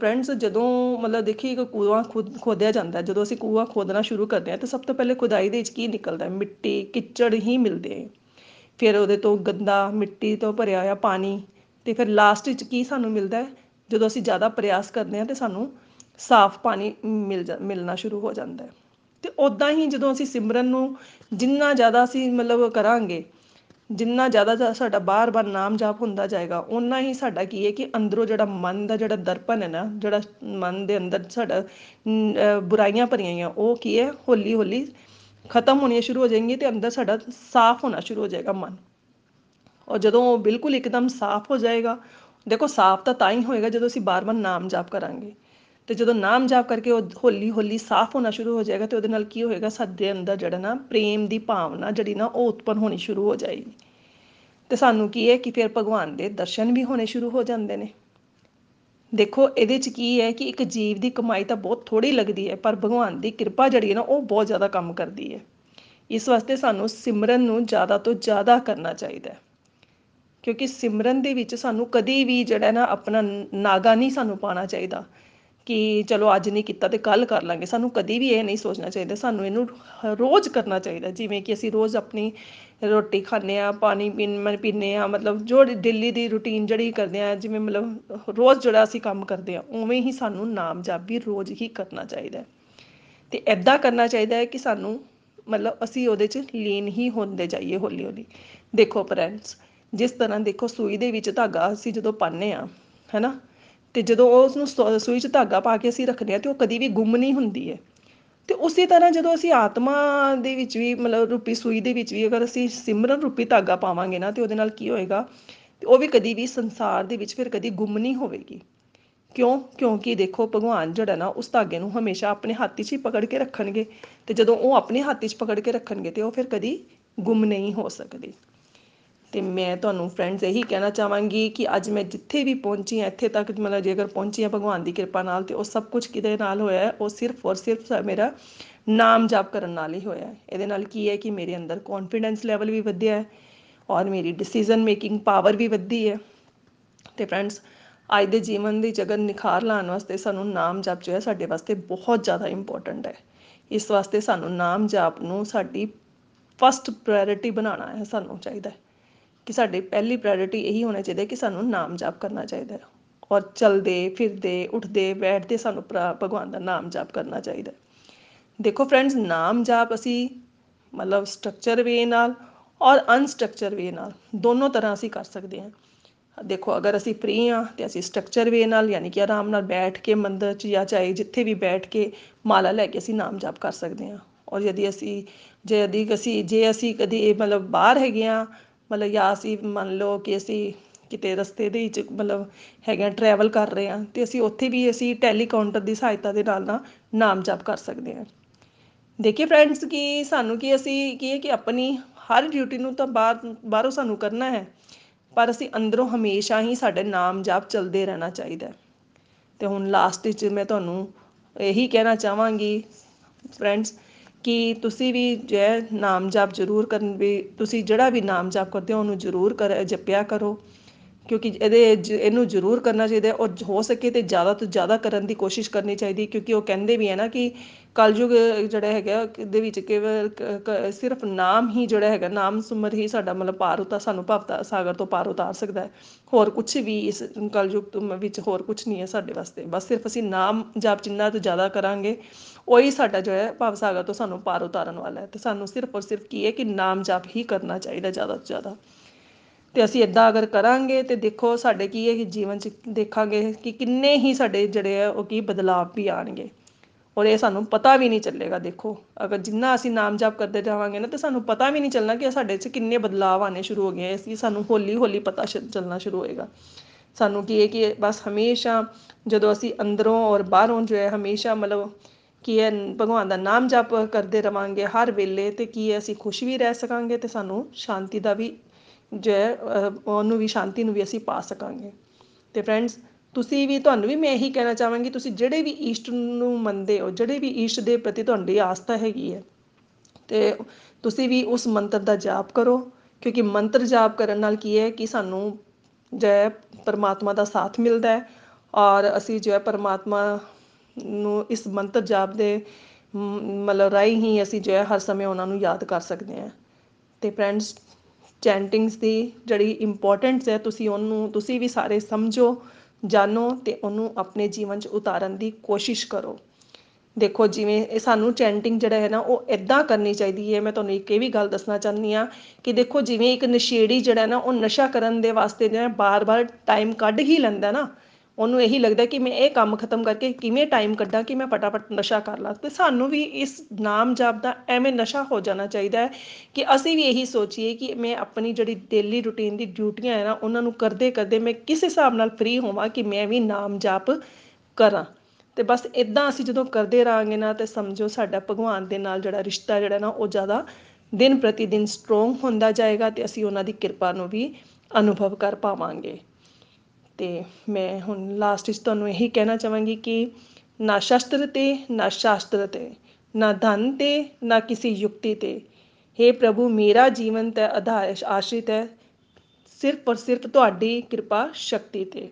ਫਰੈਂਡਸ ਜਦੋਂ ਮਤਲਬ ਦੇਖੀ ਇੱਕ ਕੂਆ ਖੁਦ ਖੋਦਿਆ ਜਾਂਦਾ, ਜਦੋਂ ਅਸੀਂ ਕੂਆ ਖੋਦਣਾ ਸ਼ੁਰੂ ਕਰਦੇ ਹਾਂ, ਤਾਂ ਸਭ ਤੋਂ ਪਹਿਲੇ ਖੁਦਾਈ ਦੇ ਵਿੱਚ ਕੀ ਨਿਕਲਦਾ ਮਿੱਟੀ, ਕਿਚੜ ਹੀ ਮਿਲਦੇ ਫਿਰ ਉਹਦੇ ਤੋਂ ਗੰਦਾ ਮਿੱਟੀ ਤੋਂ ਭਰਿਆ ਹੋਇਆ ਪਾਣੀ, ਤੇ ਫਿਰ ਲਾਸਟ ਵਿੱਚ ਕੀ ਸਾਨੂੰ ਮਿਲਦਾ ਹੈ? ਜਦੋਂ ਅਸੀਂ ਜ਼ਿਆਦਾ ਪ੍ਰਯਾਸ ਕਰਦੇ ਹਾਂ, ਤੇ ਸਾਨੂੰ ਸਾਫ਼ ਪਾਣੀ ਮਿਲ ਮਿਲਣਾ ਸ਼ੁਰੂ ਹੋ ਜਾਂਦਾ ਹੈ। ਤੇ ਉਦਾਂ ਹੀ ਜਦੋਂ ਅਸੀਂ ਸਿਮਰਨ ਨੂੰ ਜਿੰਨਾ ਜ਼ਿਆਦਾ ਅਸੀਂ ਮਤਲਬ ਕਰਾਂਗੇ, ਜਿੰਨਾ ਜ਼ਿਆਦਾ ਸਾਡਾ ਬਾਰ-ਬਾਰ ਨਾਮ ਜਾਪ ਹੁੰਦਾ ਜਾਏਗਾ, ਓਨਾ ਹੀ ਸਾਡਾ ਕੀ ਹੈ ਕਿ ਅੰਦਰੋਂ ਜਿਹੜਾ ਮਨ ਦਾ ਜਿਹੜਾ ਦਰਪਣ ਹੈ ਨਾ, ਜਿਹੜਾ ਮਨ ਦੇ ਅੰਦਰ ਸਾਡਾ ਬੁਰਾਈਆਂ ਭਰੀਆਂ ਆ ਉਹ ਕੀ ਹੈ? ਹੌਲੀ ਹੌਲੀ ਖਤਮ ਹੋਣੀਆਂ ਸ਼ੁਰੂ ਹੋ ਜਾਣਗੀਆਂ ਤੇ ਅੰਦਰ ਸਾਡਾ ਸਾਫ਼ ਹੋਣਾ ਸ਼ੁਰੂ ਹੋ ਜਾਏਗਾ ਮਨ। ਔਰ ਜਦੋਂ ਬਿਲਕੁਲ ਇੱਕਦਮ ਸਾਫ਼ ਹੋ ਜਾਏਗਾ, ਦੇਖੋ ਸਾਫ਼ ਤਾਂ ਤਾਂ ਹੀ ਹੋਏਗਾ ਜਦੋਂ ਅਸੀਂ ਬਾਰ-ਬਾਰ ਨਾਮ ਜਾਪ ਕਰਾਂਗੇ। ਤੇ ਜਦੋਂ ਨਾਮ ਜਾਪ ਕਰਕੇ ਉਹ ਹੌਲੀ ਹੌਲੀ ਸਾਫ਼ ਹੋਣਾ ਸ਼ੁਰੂ ਹੋ ਜਾਏਗਾ ਤੇ ਉਹਦੇ ਨਾਲ ਕੀ ਹੋਏਗਾ? ਸਾਡੇ ਅੰਦਰ ਜਿਹੜਾ ਨਾ ਪ੍ਰੇਮ ਦੀ ਭਾਵਨਾ ਜਿਹੜੀ ਨਾ ਉਹ ਉਤਪਨ ਹੋਣੀ ਸ਼ੁਰੂ ਹੋ ਜਾਏਗੀ। ਤੇ ਸਾਨੂੰ ਕੀ ਹੈ ਕਿ ਫਿਰ ਭਗਵਾਨ ਦੇ ਦਰਸ਼ਨ ਵੀ ਹੋਣੇ ਸ਼ੁਰੂ ਹੋ ਜਾਂਦੇ ਨੇ। ਦੇਖੋ, ਇਹਦੇ 'ਚ ਕੀ ਹੈ ਕਿ ਇੱਕ ਜੀਵ ਦੀ ਕਮਾਈ ਤਾਂ ਬਹੁਤ ਥੋੜੀ ਲੱਗਦੀ ਹੈ, ਪਰ ਭਗਵਾਨ ਦੀ ਕਿਰਪਾ ਜਿਹੜੀ ਹੈ ਨਾ ਉਹ ਬਹੁਤ ਜ਼ਿਆਦਾ ਕੰਮ ਕਰਦੀ ਹੈ। ਇਸ ਵਾਸਤੇ ਸਾਨੂੰ ਸਿਮਰਨ ਨੂੰ ਜ਼ਿਆਦਾ ਤੋਂ ਜ਼ਿਆਦਾ ਕਰਨਾ ਚਾਹੀਦਾ ਹੈ। ਕਿਉਂਕਿ ਸਿਮਰਨ ਦੇ ਵਿੱਚ ਸਾਨੂੰ ਕਦੀ ਵੀ ਜਿਹੜਾ ਨਾ ਆਪਣਾ ਨਾਗਾ ਨਹੀਂ ਸਾਨੂੰ ਪਾਣਾ ਚਾਹੀਦਾ। ਕਿ ਚਲੋ ਅੱਜ ਨਹੀਂ ਕੀਤਾ ਤੇ ਕੱਲ ਕਰ ਲਾਂਗੇ। ਸਾਨੂੰ ਕਦੀ ਵੀ ਇਹ ਨਹੀਂ ਸੋਚਣਾ ਚਾਹੀਦਾ। ਸਾਨੂੰ ਇਹਨੂੰ ਰੋਜ਼ ਕਰਨਾ ਚਾਹੀਦਾ। ਜਿਵੇਂ ਕਿ ਅਸੀਂ ਰੋਜ਼ ਆਪਣੀ ਰੋਟੀ ਖਾਂਦੇ ਆ ਪਾਣੀ ਪੀਣ ਪੀਂਦੇ ਆ ਮਤਲਬ ਜੋ ਦਿੱਲੀ ਦੀ ਰੂਟੀਨ ਜਿਹੜੀ ਕਰਦੇ ਆ ਜਿਵੇਂ ਮਤਲਬ ਰੋਜ਼ ਜਿਹੜਾ ਅਸੀਂ ਕੰਮ ਕਰਦੇ ਆ ਉਵੇਂ ਹੀ ਸਾਨੂੰ ਨਾਮ ਜਪ ਵੀ ਰੋਜ਼ ਹੀ ਕਰਨਾ ਚਾਹੀਦਾ ਤੇ ਐਦਾਂ ਕਰਨਾ ਚਾਹੀਦਾ ਹੈ ਕਿ ਸਾਨੂੰ ਮਤਲਬ ਅਸੀਂ ਉਹਦੇ 'ਚ ਲੀਨ ਹੀ ਹੁੰਦੇ ਜਾਈਏ ਹੌਲੀ ਹੌਲੀ ਦੇਖੋ ਫਰੈਂਡਸ, ਜਿਸ ਤਰ੍ਹਾਂ ਦੇਖੋ ਸੂਈ ਦੇ ਵਿੱਚ ਧਾਗਾ ਅਸੀਂ ਜਦੋਂ ਪਾਉਂਦੇ ਆ ਹੈਨਾ ਤੇ ਜਦੋਂ ਉਸ ਨੂੰ ਸੂਈ 'ਚ ਧਾਗਾ ਪਾ ਕੇ ਅਸੀਂ ਰੱਖਦੇ ਆ ਤੇ ਉਹ ਕਦੀ ਵੀ ਗੁੰਮ ਨਹੀਂ ਹੁੰਦੀ ਹੈ। ਤੇ ਉਸੇ ਤਰ੍ਹਾਂ ਜਦੋਂ ਅਸੀਂ ਆਤਮਾ ਦੇ ਵਿੱਚ ਵੀ ਮਤਲਬ ਰੂਪੀ ਸੂਈ ਦੇ ਵਿੱਚ ਵੀ ਅਗਰ ਅਸੀਂ ਸਿਮਰਨ ਰੂਪੀ ਧਾਗਾ ਪਾਵਾਂਗੇ ਨਾ ਤੇ ਉਹਦੇ ਨਾਲ ਕੀ ਹੋਏਗਾ? ਤੇ ਉਹ ਵੀ ਕਦੀ ਵੀ ਸੰਸਾਰ ਦੇ ਵਿੱਚ ਫਿਰ ਕਦੀ ਗੁੰਮ ਨਹੀਂ ਹੋਵੇਗੀ। ਕਿਉਂ? ਕਿਉਂਕਿ ਦੇਖੋ ਭਗਵਾਨ ਜਿਹੜਾ ਨਾ ਉਸ ਧਾਗੇ ਨੂੰ ਹਮੇਸ਼ਾ ਆਪਣੇ ਹੱਥ 'ਚ ਹੀ ਪਕੜ ਕੇ ਰੱਖਣਗੇ ਤੇ ਜਦੋਂ ਉਹ ਆਪਣੇ ਹੱਥ 'ਚ ਪਕੜ ਕੇ ਰੱਖਣਗੇ ਤੇ ਉਹ ਫਿਰ ਕਦੀ ਗੁੰਮ ਨਹੀਂ ਹੋ ਸਕਦੀ। ਤੇ ਮੈਂ ਤੁਹਾਨੂੰ ਫਰੈਂਡਸ ਇਹੀ ਕਹਿਣਾ ਚਾਹਾਂਗੀ ਕਿ ਅੱਜ ਮੈਂ ਜਿੱਥੇ ਵੀ ਪਹੁੰਚੀ ਹਾਂ, ਇੱਥੇ ਤੱਕ ਮਤਲਬ ਜੇਕਰ ਪਹੁੰਚੀ ਹਾਂ ਭਗਵਾਨ ਦੀ ਕਿਰਪਾ ਨਾਲ ਤੇ ਉਹ ਸਭ ਕੁਝ ਕਿਹਦੇ ਨਾਲ ਹੋਇਆ ਹੈ, ਉਹ ਸਿਰਫ ਔਰ ਸਿਰਫ ਮੇਰਾ ਨਾਮ ਜਪ ਕਰਨ ਨਾਲ ਹੀ ਹੋਇਆ ਹੈ। ਇਹਦੇ ਨਾਲ ਕੀ ਹੈ ਕਿ ਮੇਰੇ ਅੰਦਰ ਕੌਨਫੀਡੈਂਸ ਲੈਵਲ ਵੀ ਵਧਿਆ ਹੈ ਔਰ ਮੇਰੀ ਡਿਸੀਜਨ ਮੇਕਿੰਗ ਪਾਵਰ ਵੀ ਵਧੀ ਹੈ। ਤੇ ਫਰੈਂਡਸ ਅੱਜ ਦੇ ਜੀਵਨ ਦੀ ਜਗਨ ਨਿਖਾਰ ਲਾਉਣ ਵਾਸਤੇ ਸਾਨੂੰ ਨਾਮ ਜਪ ਜੋ ਹੈ ਸਾਡੇ ਵਾਸਤੇ ਬਹੁਤ ਜ਼ਿਆਦਾ ਇੰਪੋਰਟੈਂਟ ਹੈ। ਇਸ ਵਾਸਤੇ ਸਾਨੂੰ ਨਾਮ ਜਪ ਨੂੰ ਸਾਡੀ ਫਸਟ ਪ੍ਰਾਇੋਰਟੀ ਬਣਾਉਣਾ ਹੈ, ਸਾਨੂੰ ਚਾਹੀਦਾ ਹੈ। ਕਿ ਸਾਡੀ ਪਹਿਲੀ ਪ੍ਰਾਇੋਰਟੀ ਇਹੀ ਹੋਣਾ ਚਾਹੀਦਾ ਕਿ ਸਾਨੂੰ ਨਾਮ ਜਾਪ ਕਰਨਾ ਚਾਹੀਦਾ ਔਰ ਚਲਦੇ, ਫਿਰਦੇ, ਉੱਠਦੇ, ਬੈਠਦੇ ਸਾਨੂੰ ਭਗਵਾਨ ਦਾ ਨਾਮ ਜਾਪ ਕਰਨਾ ਚਾਹੀਦਾ ਦੇਖੋ ਫਰੈਂਡਸ ਨਾਮ ਜਾਪ ਅਸੀਂ ਮਤਲਬ ਸਟਰਕਚਰ ਵੇ ਨਾਲ ਔਰ ਅਨਸਟਰਕਚਰ ਵੇ ਨਾਲ ਦੋਨੋਂ ਤਰ੍ਹਾਂ ਅਸੀਂ ਕਰ ਸਕਦੇ ਹਾਂ। ਦੇਖੋ ਅਗਰ ਅਸੀਂ ਫ੍ਰੀ ਆ ਤੇ ਅਸੀਂ ਸਟਰਕਚਰ ਵੇ ਨਾਲ ਯਾਨੀ ਕਿ ਆਰਾਮ ਨਾਲ ਬੈਠ ਕੇ ਮੰਦਰ 'ਚ ਜਾਂ ਚਾਹੇ ਜਿੱਥੇ ਵੀ ਬੈਠ ਕੇ ਮਾਲਾ ਲੈ ਕੇ ਅਸੀਂ ਨਾਮ ਜਾਪ ਕਰ ਸਕਦੇ ਹਾਂ। ਔਰ ਯਦੀ ਅਸੀਂ ਜੇ ਅਦੀ ਅਸੀਂ, ਜੇ ਅਸੀਂ ਕਦੀ ਮਤਲਬ ਬਾਹਰ ਹੈਗੇ ਆ ਮਤਲਬ ਜਾਂ ਅਸੀਂ ਮੰਨ ਲਓ ਕਿ ਅਸੀਂ ਕਿਤੇ ਰਸਤੇ ਦੇ ਵਿੱਚ ਮਤਲਬ ਹੈਗਾ ਟਰੈਵਲ ਕਰ ਰਹੇ ਹਾਂ, ਤੇ ਅਸੀਂ ਉੱਥੇ ਵੀ ਅਸੀਂ ਟੈਲੀਕਾਊਂਟਰ ਦੀ ਸਹਾਇਤਾ ਦੇ ਨਾਲ ਨਾ ਨਾਮ ਜਪ ਕਰ ਸਕਦੇ ਹਾਂ। ਦੇਖਿਏ ਫਰੈਂਡਸ ਕਿ ਸਾਨੂੰ ਕੀ ਅਸੀਂ ਕੀ ਹੈ ਕਿ ਆਪਣੀ ਹਰ ਡਿਊਟੀ ਨੂੰ ਤਾਂ ਬਾਹਰ, ਬਾਹਰੋਂ ਸਾਨੂੰ ਕਰਨਾ ਹੈ, ਪਰ ਅਸੀਂ ਅੰਦਰੋਂ ਹਮੇਸ਼ਾ ਹੀ ਸਾਡੇ ਨਾਮ ਜਪ ਚੱਲਦੇ ਰਹਿਣਾ ਚਾਹੀਦਾ ਤੇ ਹੁਣ ਲਾਸਟ ਵਿੱਚ ਮੈਂ ਤੁਹਾਨੂੰ ਇਹੀ ਕਹਿਣਾ ਚਾਹਾਂਗੀ ਫਰੈਂਡਸ ਕਿ ਤੁਸੀਂ ਵੀ ਜੋ ਹੈ ਨਾਮ ਜਪ ਜ਼ਰੂਰ ਕਰਨ ਵੀ, ਤੁਸੀਂ ਜਿਹੜਾ ਵੀ ਨਾਮ ਜਪ ਕਰਦੇ ਹੋ ਉਹਨੂੰ ਜ਼ਰੂਰ ਕਰ, ਜਪਿਆ ਕਰੋ। ਕਿਉਂਕਿ ਇਹਦੇ ਇਹਨੂੰ ਜ਼ਰੂਰ ਕਰਨਾ ਚਾਹੀਦਾ ਔਰ ਹੋ ਸਕੇ ਤੇ ਜ਼ਿਆਦਾ ਤੋਂ ਜ਼ਿਆਦਾ ਕਰਨ ਦੀ ਕੋਸ਼ਿਸ਼ ਕਰਨੀ ਚਾਹੀਦੀ ਕਿਉਂਕਿ ਉਹ ਕਹਿੰਦੇ ਵੀ ਹੈ ਨਾ ਕਿ ਕਲਯੁਗ ਜਿਹੜਾ ਹੈਗਾ ਦੇ ਵਿੱਚ ਕੇਵਲ ਸਿਰਫ ਨਾਮ ਹੀ ਜਿਹੜਾ ਹੈਗਾ, ਨਾਮ ਸੁਮਰ ਹੀ ਸਾਡਾ ਮਤਲਬ ਪਾਰ ਉਤਾਰ ਸਾਨੂੰ ਭਵਤਾ ਸਾਗਰ ਤੋਂ ਪਾਰ ਉਤਾਰ ਸਕਦਾ ਹੈ। ਹੋਰ ਕੁਝ ਵੀ ਇਸ ਕਲਯੁਗ ਵਿੱਚ ਹੋਰ ਕੁਝ ਨਹੀਂ ਹੈ ਸਾਡੇ ਵਾਸਤੇ। ਬਸ ਸਿਰਫ ਅਸੀਂ ਨਾਮ ਜਪ ਜਿੰਨਾ ਤੋਂ ਜ਼ਿਆਦਾ ਕਰਾਂਗੇ, ਉਹੀ ਸਾਡਾ ਜੋ ਹੈ ਭਵ ਸਾਗਰ ਤੋਂ ਸਾਨੂੰ ਪਾਰ ਉਤਾਰਨ ਵਾਲਾ ਹੈ। ਤੇ ਸਾਨੂੰ ਸਿਰਫ ਔਰ ਸਿਰਫ ਕੀ ਹੈ ਕਿ ਨਾਮ ਜਪ ਹੀ ਕਰਨਾ ਚਾਹੀਦਾ ਜ਼ਿਆਦਾ ਤੋਂ ਜ਼ਿਆਦਾ। ਤੇ ਅਸੀਂ ਇਦਾਂ ਅਗਰ ਕਰਾਂਗੇ ਤੇ ਦੇਖੋ ਸਾਡੇ ਕੀ ਹੈ ਕਿ ਜੀਵਨ 'ਚ ਦੇਖਾਂਗੇ ਕਿ ਕਿੰਨੇ ਹੀ ਸਾਡੇ ਜਿਹੜੇ ਆ ਉਹ ਕੀ ਬਦਲਾਅ ਵੀ ਆਣਗੇ। ਔਰ ਇਹ ਸਾਨੂੰ ਪਤਾ ਵੀ ਨਹੀਂ ਚੱਲੇਗਾ, ਦੇਖੋ। ਅਗਰ ਜਿੰਨਾ ਅਸੀਂ ਨਾਮ ਜਪ ਕਰਦੇ ਜਾਵਾਂਗੇ ਨਾ ਤੇ ਸਾਨੂੰ ਪਤਾ ਵੀ ਨਹੀਂ ਚੱਲਣਾ ਕਿ ਸਾਡੇ 'ਚ ਕਿੰਨੇ ਬਦਲਾਅ ਆਣੇ ਸ਼ੁਰੂ ਹੋ ਗਏ ਅਸੀਂ ਸਾਨੂੰ ਹੌਲੀ ਹੌਲੀ ਪਤਾ ਚੱਲਣਾ ਸ਼ੁਰੂ ਹੋਏਗਾ। ਸਾਨੂੰ ਕੀ ਹੈ ਕਿ ਬਸ ਹਮੇਸ਼ਾ ਜਦੋਂ ਅਸੀਂ ਅੰਦਰੋਂ ਔਰ ਬਾਹਰੋਂ ਜੋ ਹੈ ਹਮੇਸ਼ਾ ਮਤਲਬ ਕੀ ਹੈ, ਭਗਵਾਨ ਦਾ ਨਾਮ ਜਪ ਕਰਦੇ ਰਵਾਂਗੇ ਹਰ ਵੇਲੇ ਤੇ ਕੀ ਹੈ ਅਸੀਂ ਖੁਸ਼ ਵੀ ਰਹਿ ਸਕਾਂਗੇ ਤੇ ਸਾਨੂੰ ਸ਼ਾਂਤੀ ਦਾ ਵੀ ਜੋ ਹੈ ਉਹਨੂੰ ਵੀ, ਸ਼ਾਂਤੀ ਨੂੰ ਵੀ ਅਸੀਂ ਪਾ ਸਕਾਂਗੇ। ਤੇ ਫਰੈਂਡਸ ਤੁਸੀਂ ਵੀ, ਤੁਹਾਨੂੰ ਵੀ ਮੈਂ ਇਹੀ ਕਹਿਣਾ ਚਾਹਾਂਗੀ, ਤੁਸੀਂ ਜਿਹੜੇ ਵੀ ਈਸ਼ਟ ਨੂੰ ਮੰਨਦੇ ਹੋ, ਜਿਹੜੇ ਵੀ ਈਸ਼ਟ ਦੇ ਪ੍ਰਤੀ ਤੁਹਾਡੀ ਆਸਥਾ ਹੈਗੀ ਹੈ, ਤੇ ਤੁਸੀਂ ਵੀ ਉਸ ਮੰਤਰ ਦਾ ਜਾਪ ਕਰੋ, ਕਿਉਂਕਿ ਮੰਤਰ ਜਾਪ ਕਰਨ ਨਾਲ ਕੀ ਹੈ ਕਿ ਸਾਨੂੰ ਜੋ ਹੈ, ਪਰਮਾਤਮਾ ਦਾ ਸਾਥ ਮਿਲਦਾ ਹੈ, ਔਰ ਅਸੀਂ ਜੋ ਹੈ, ਪਰਮਾਤਮਾ ਨੂੰ ਇਸ ਮੰਤਰ ਜਾਪ ਦੇ ਮਤਲਬ ਰਾਈ ਹੀ ਅਸੀਂ ਜੋ ਹੈ, ਹਰ ਸਮੇਂ ਉਹਨਾਂ ਨੂੰ ਯਾਦ ਕਰ ਸਕਦੇ ਹਾਂ। ਤੇ ਫਰੈਂਡਸ ਚੈਂਟਿੰਗਸ ਦੀ ਜਿਹੜੀ ਇੰਪੋਰਟੈਂਟਸ ਹੈ, ਤੁਸੀਂ ਉਹਨੂੰ, ਤੁਸੀਂ ਵੀ ਸਾਰੇ ਸਮਝੋ, ਜਾਣੋ ਤੇ ਉਹਨੂੰ ਆਪਣੇ ਜੀਵਨ 'ਚ ਉਤਾਰਨ ਦੀ ਕੋਸ਼ਿਸ਼ ਕਰੋ। ਦੇਖੋ, ਜਿਵੇਂ ਇਹ ਸਾਨੂੰ ਚੈਂਟਿੰਗ ਜਿਹੜਾ ਹੈ ਨਾ, ਉਹ ਇਦਾਂ ਕਰਨੀ ਚਾਹੀਦੀ ਹੈ। ਮੈਂ ਤੁਹਾਨੂੰ ਇੱਕ ਇਹ ਵੀ ਗੱਲ ਦੱਸਣਾ ਚਾਹੁੰਦੀ ਆ ਕਿ ਦੇਖੋ, ਜਿਵੇਂ ਇੱਕ ਨਸ਼ੇੜੀ ਜਿਹੜਾ ਨਾ, ਉਹ ਨਸ਼ਾ ਕਰਨ ਦੇ ਵਾਸਤੇ ਜਿਹੜਾ ਬਾਰ-ਬਾਰ ਟਾਈਮ ਕੱਢ ਹੀ ਲੈਂਦਾ ਨਾ ਉਹਨੂੰ ਇਹੀ ਲੱਗਦਾ ਕਿ ਮੈਂ ਇਹ ਕੰਮ ਖਤਮ ਕਰਕੇ ਕਿਵੇਂ ਟਾਈਮ ਕੱਢਾਂ ਕਿ ਮੈਂ ਫਟਾਫਟ ਨਸ਼ਾ ਕਰ ਲਾਂ। ਤੇ ਸਾਨੂੰ ਵੀ ਇਸ ਨਾਮ ਜਪ ਦਾ ਐਵੇਂ ਨਸ਼ਾ ਹੋ ਜਾਣਾ ਚਾਹੀਦਾ ਹੈ ਕਿ ਅਸੀਂ ਵੀ ਇਹੀ ਸੋਚੀਏ ਕਿ ਮੈਂ ਆਪਣੀ ਜਿਹੜੀ ਡੇਲੀ ਰੁਟੀਨ ਦੀ ਡਿਊਟੀਆਂ ਹੈ ਨਾ, ਉਹਨਾਂ ਨੂੰ ਕਰਦੇ ਕਰਦੇ ਮੈਂ ਕਿਸ ਹਿਸਾਬ ਨਾਲ ਫ੍ਰੀ ਹੋਵਾਂ ਕਿ ਮੈਂ ਵੀ ਨਾਮ ਜਪ ਕਰਾਂ। ਤੇ ਬਸ ਇਦਾਂ ਅਸੀਂ ਜਦੋਂ ਕਰਦੇ ਰਾਂਗੇ ਨਾ, ਤੇ ਸਮਝੋ ਸਾਡਾ ਭਗਵਾਨ ਦੇ ਨਾਲ ਜਿਹੜਾ ਰਿਸ਼ਤਾ ਜਿਹੜਾ ਨਾ, ਉਹ ਜ਼ਿਆਦਾ ਦਿਨ ਪ੍ਰਤੀ ਦਿਨ ਸਟਰੋਂਗ ਹੁੰਦਾ ਜਾਏਗਾ ਤੇ ਅਸੀਂ ਉਹਨਾਂ ਦੀ ਕਿਰਪਾ ਨੂੰ ਵੀ ਅਨੁਭਵ ਕਰ ਪਾਵਾਂਗੇ। ਤੇ ਮੈਂ ਹੁਣ ਲਾਸਟ ਵਿੱਚ ਤੁਹਾਨੂੰ ਇਹੀ ਕਹਿਣਾ ਚਾਹਾਂਗੀ ਕਿ ਨਾ ਸ਼ਸਤਰ ਤੇ, ਨਾ ਸ਼ਾਸਤਰ ਤੇ, ਨਾ ਧਨ ਤੇ, ਨਾ ਕਿਸੇ ਯੁਕਤੀ ਤੇ। हे ਪ੍ਰਭੂ, ਮੇਰਾ ਜੀਵਨ ਤੇ ਆਧਾਰ ਆਸ਼ਰਿਤ ਹੈ। ਸਿਰਫ ਔਰ ਸਿਰਫ ਤੁਹਾਡੀ ਕਿਰਪਾ ਸ਼ਕਤੀ ਤੇ।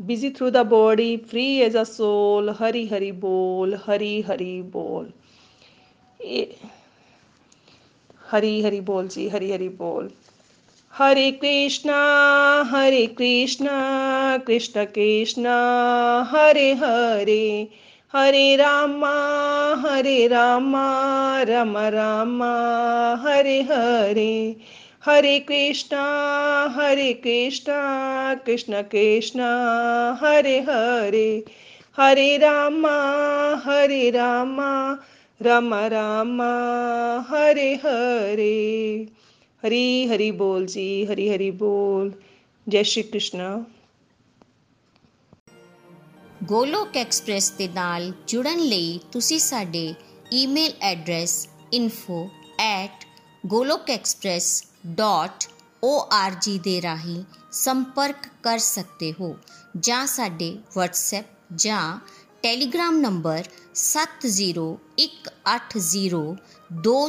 Busy through the body free as a soul Hari Hari ਬੋਲ, ਹਰੀ ਹਰੀ ਬੋਲ। ਹਰੀ ਹਰੀ ਬੋਲ ਜੀ, ਹਰੀ ਹਰੀ ਬੋਲ। हरे कृष्णा हरे कृष्णा कृष्ण कृष्णा हरे हरे हरे रामा हरे रामा रम रामा हरे हरे हरे कृष्णा हरे कृष्णा कृष्ण कृष्णा हरे हरे हरे रामा हरे रामा रम रामा हरे हरे ਹਰੀ ਹਰੀ ਬੋਲ ਜੀ, ਹਰੀ ਹਰੀ ਬੋਲ। ਜੈ ਸ਼੍ਰੀ ਕ੍ਰਿਸ਼ਨ। ਗੋਲੋਕ ਐਕਸਪ੍ਰੈਸ ਦੇ ਨਾਲ ਜੁੜਨ ਲਈ ਤੁਸੀਂ ਸਾਡੇ ਈਮੇਲ ਐਡਰੈਸ info@golokexpress.org ਦੇ ਰਾਹੀਂ ਸੰਪਰਕ ਕਰ ਸਕਦੇ ਹੋ, ਜਾਂ ਸਾਡੇ WhatsApp ਜਾਂ ਟੈਲੀਗ੍ਰਾਮ ਨੰਬਰ 701802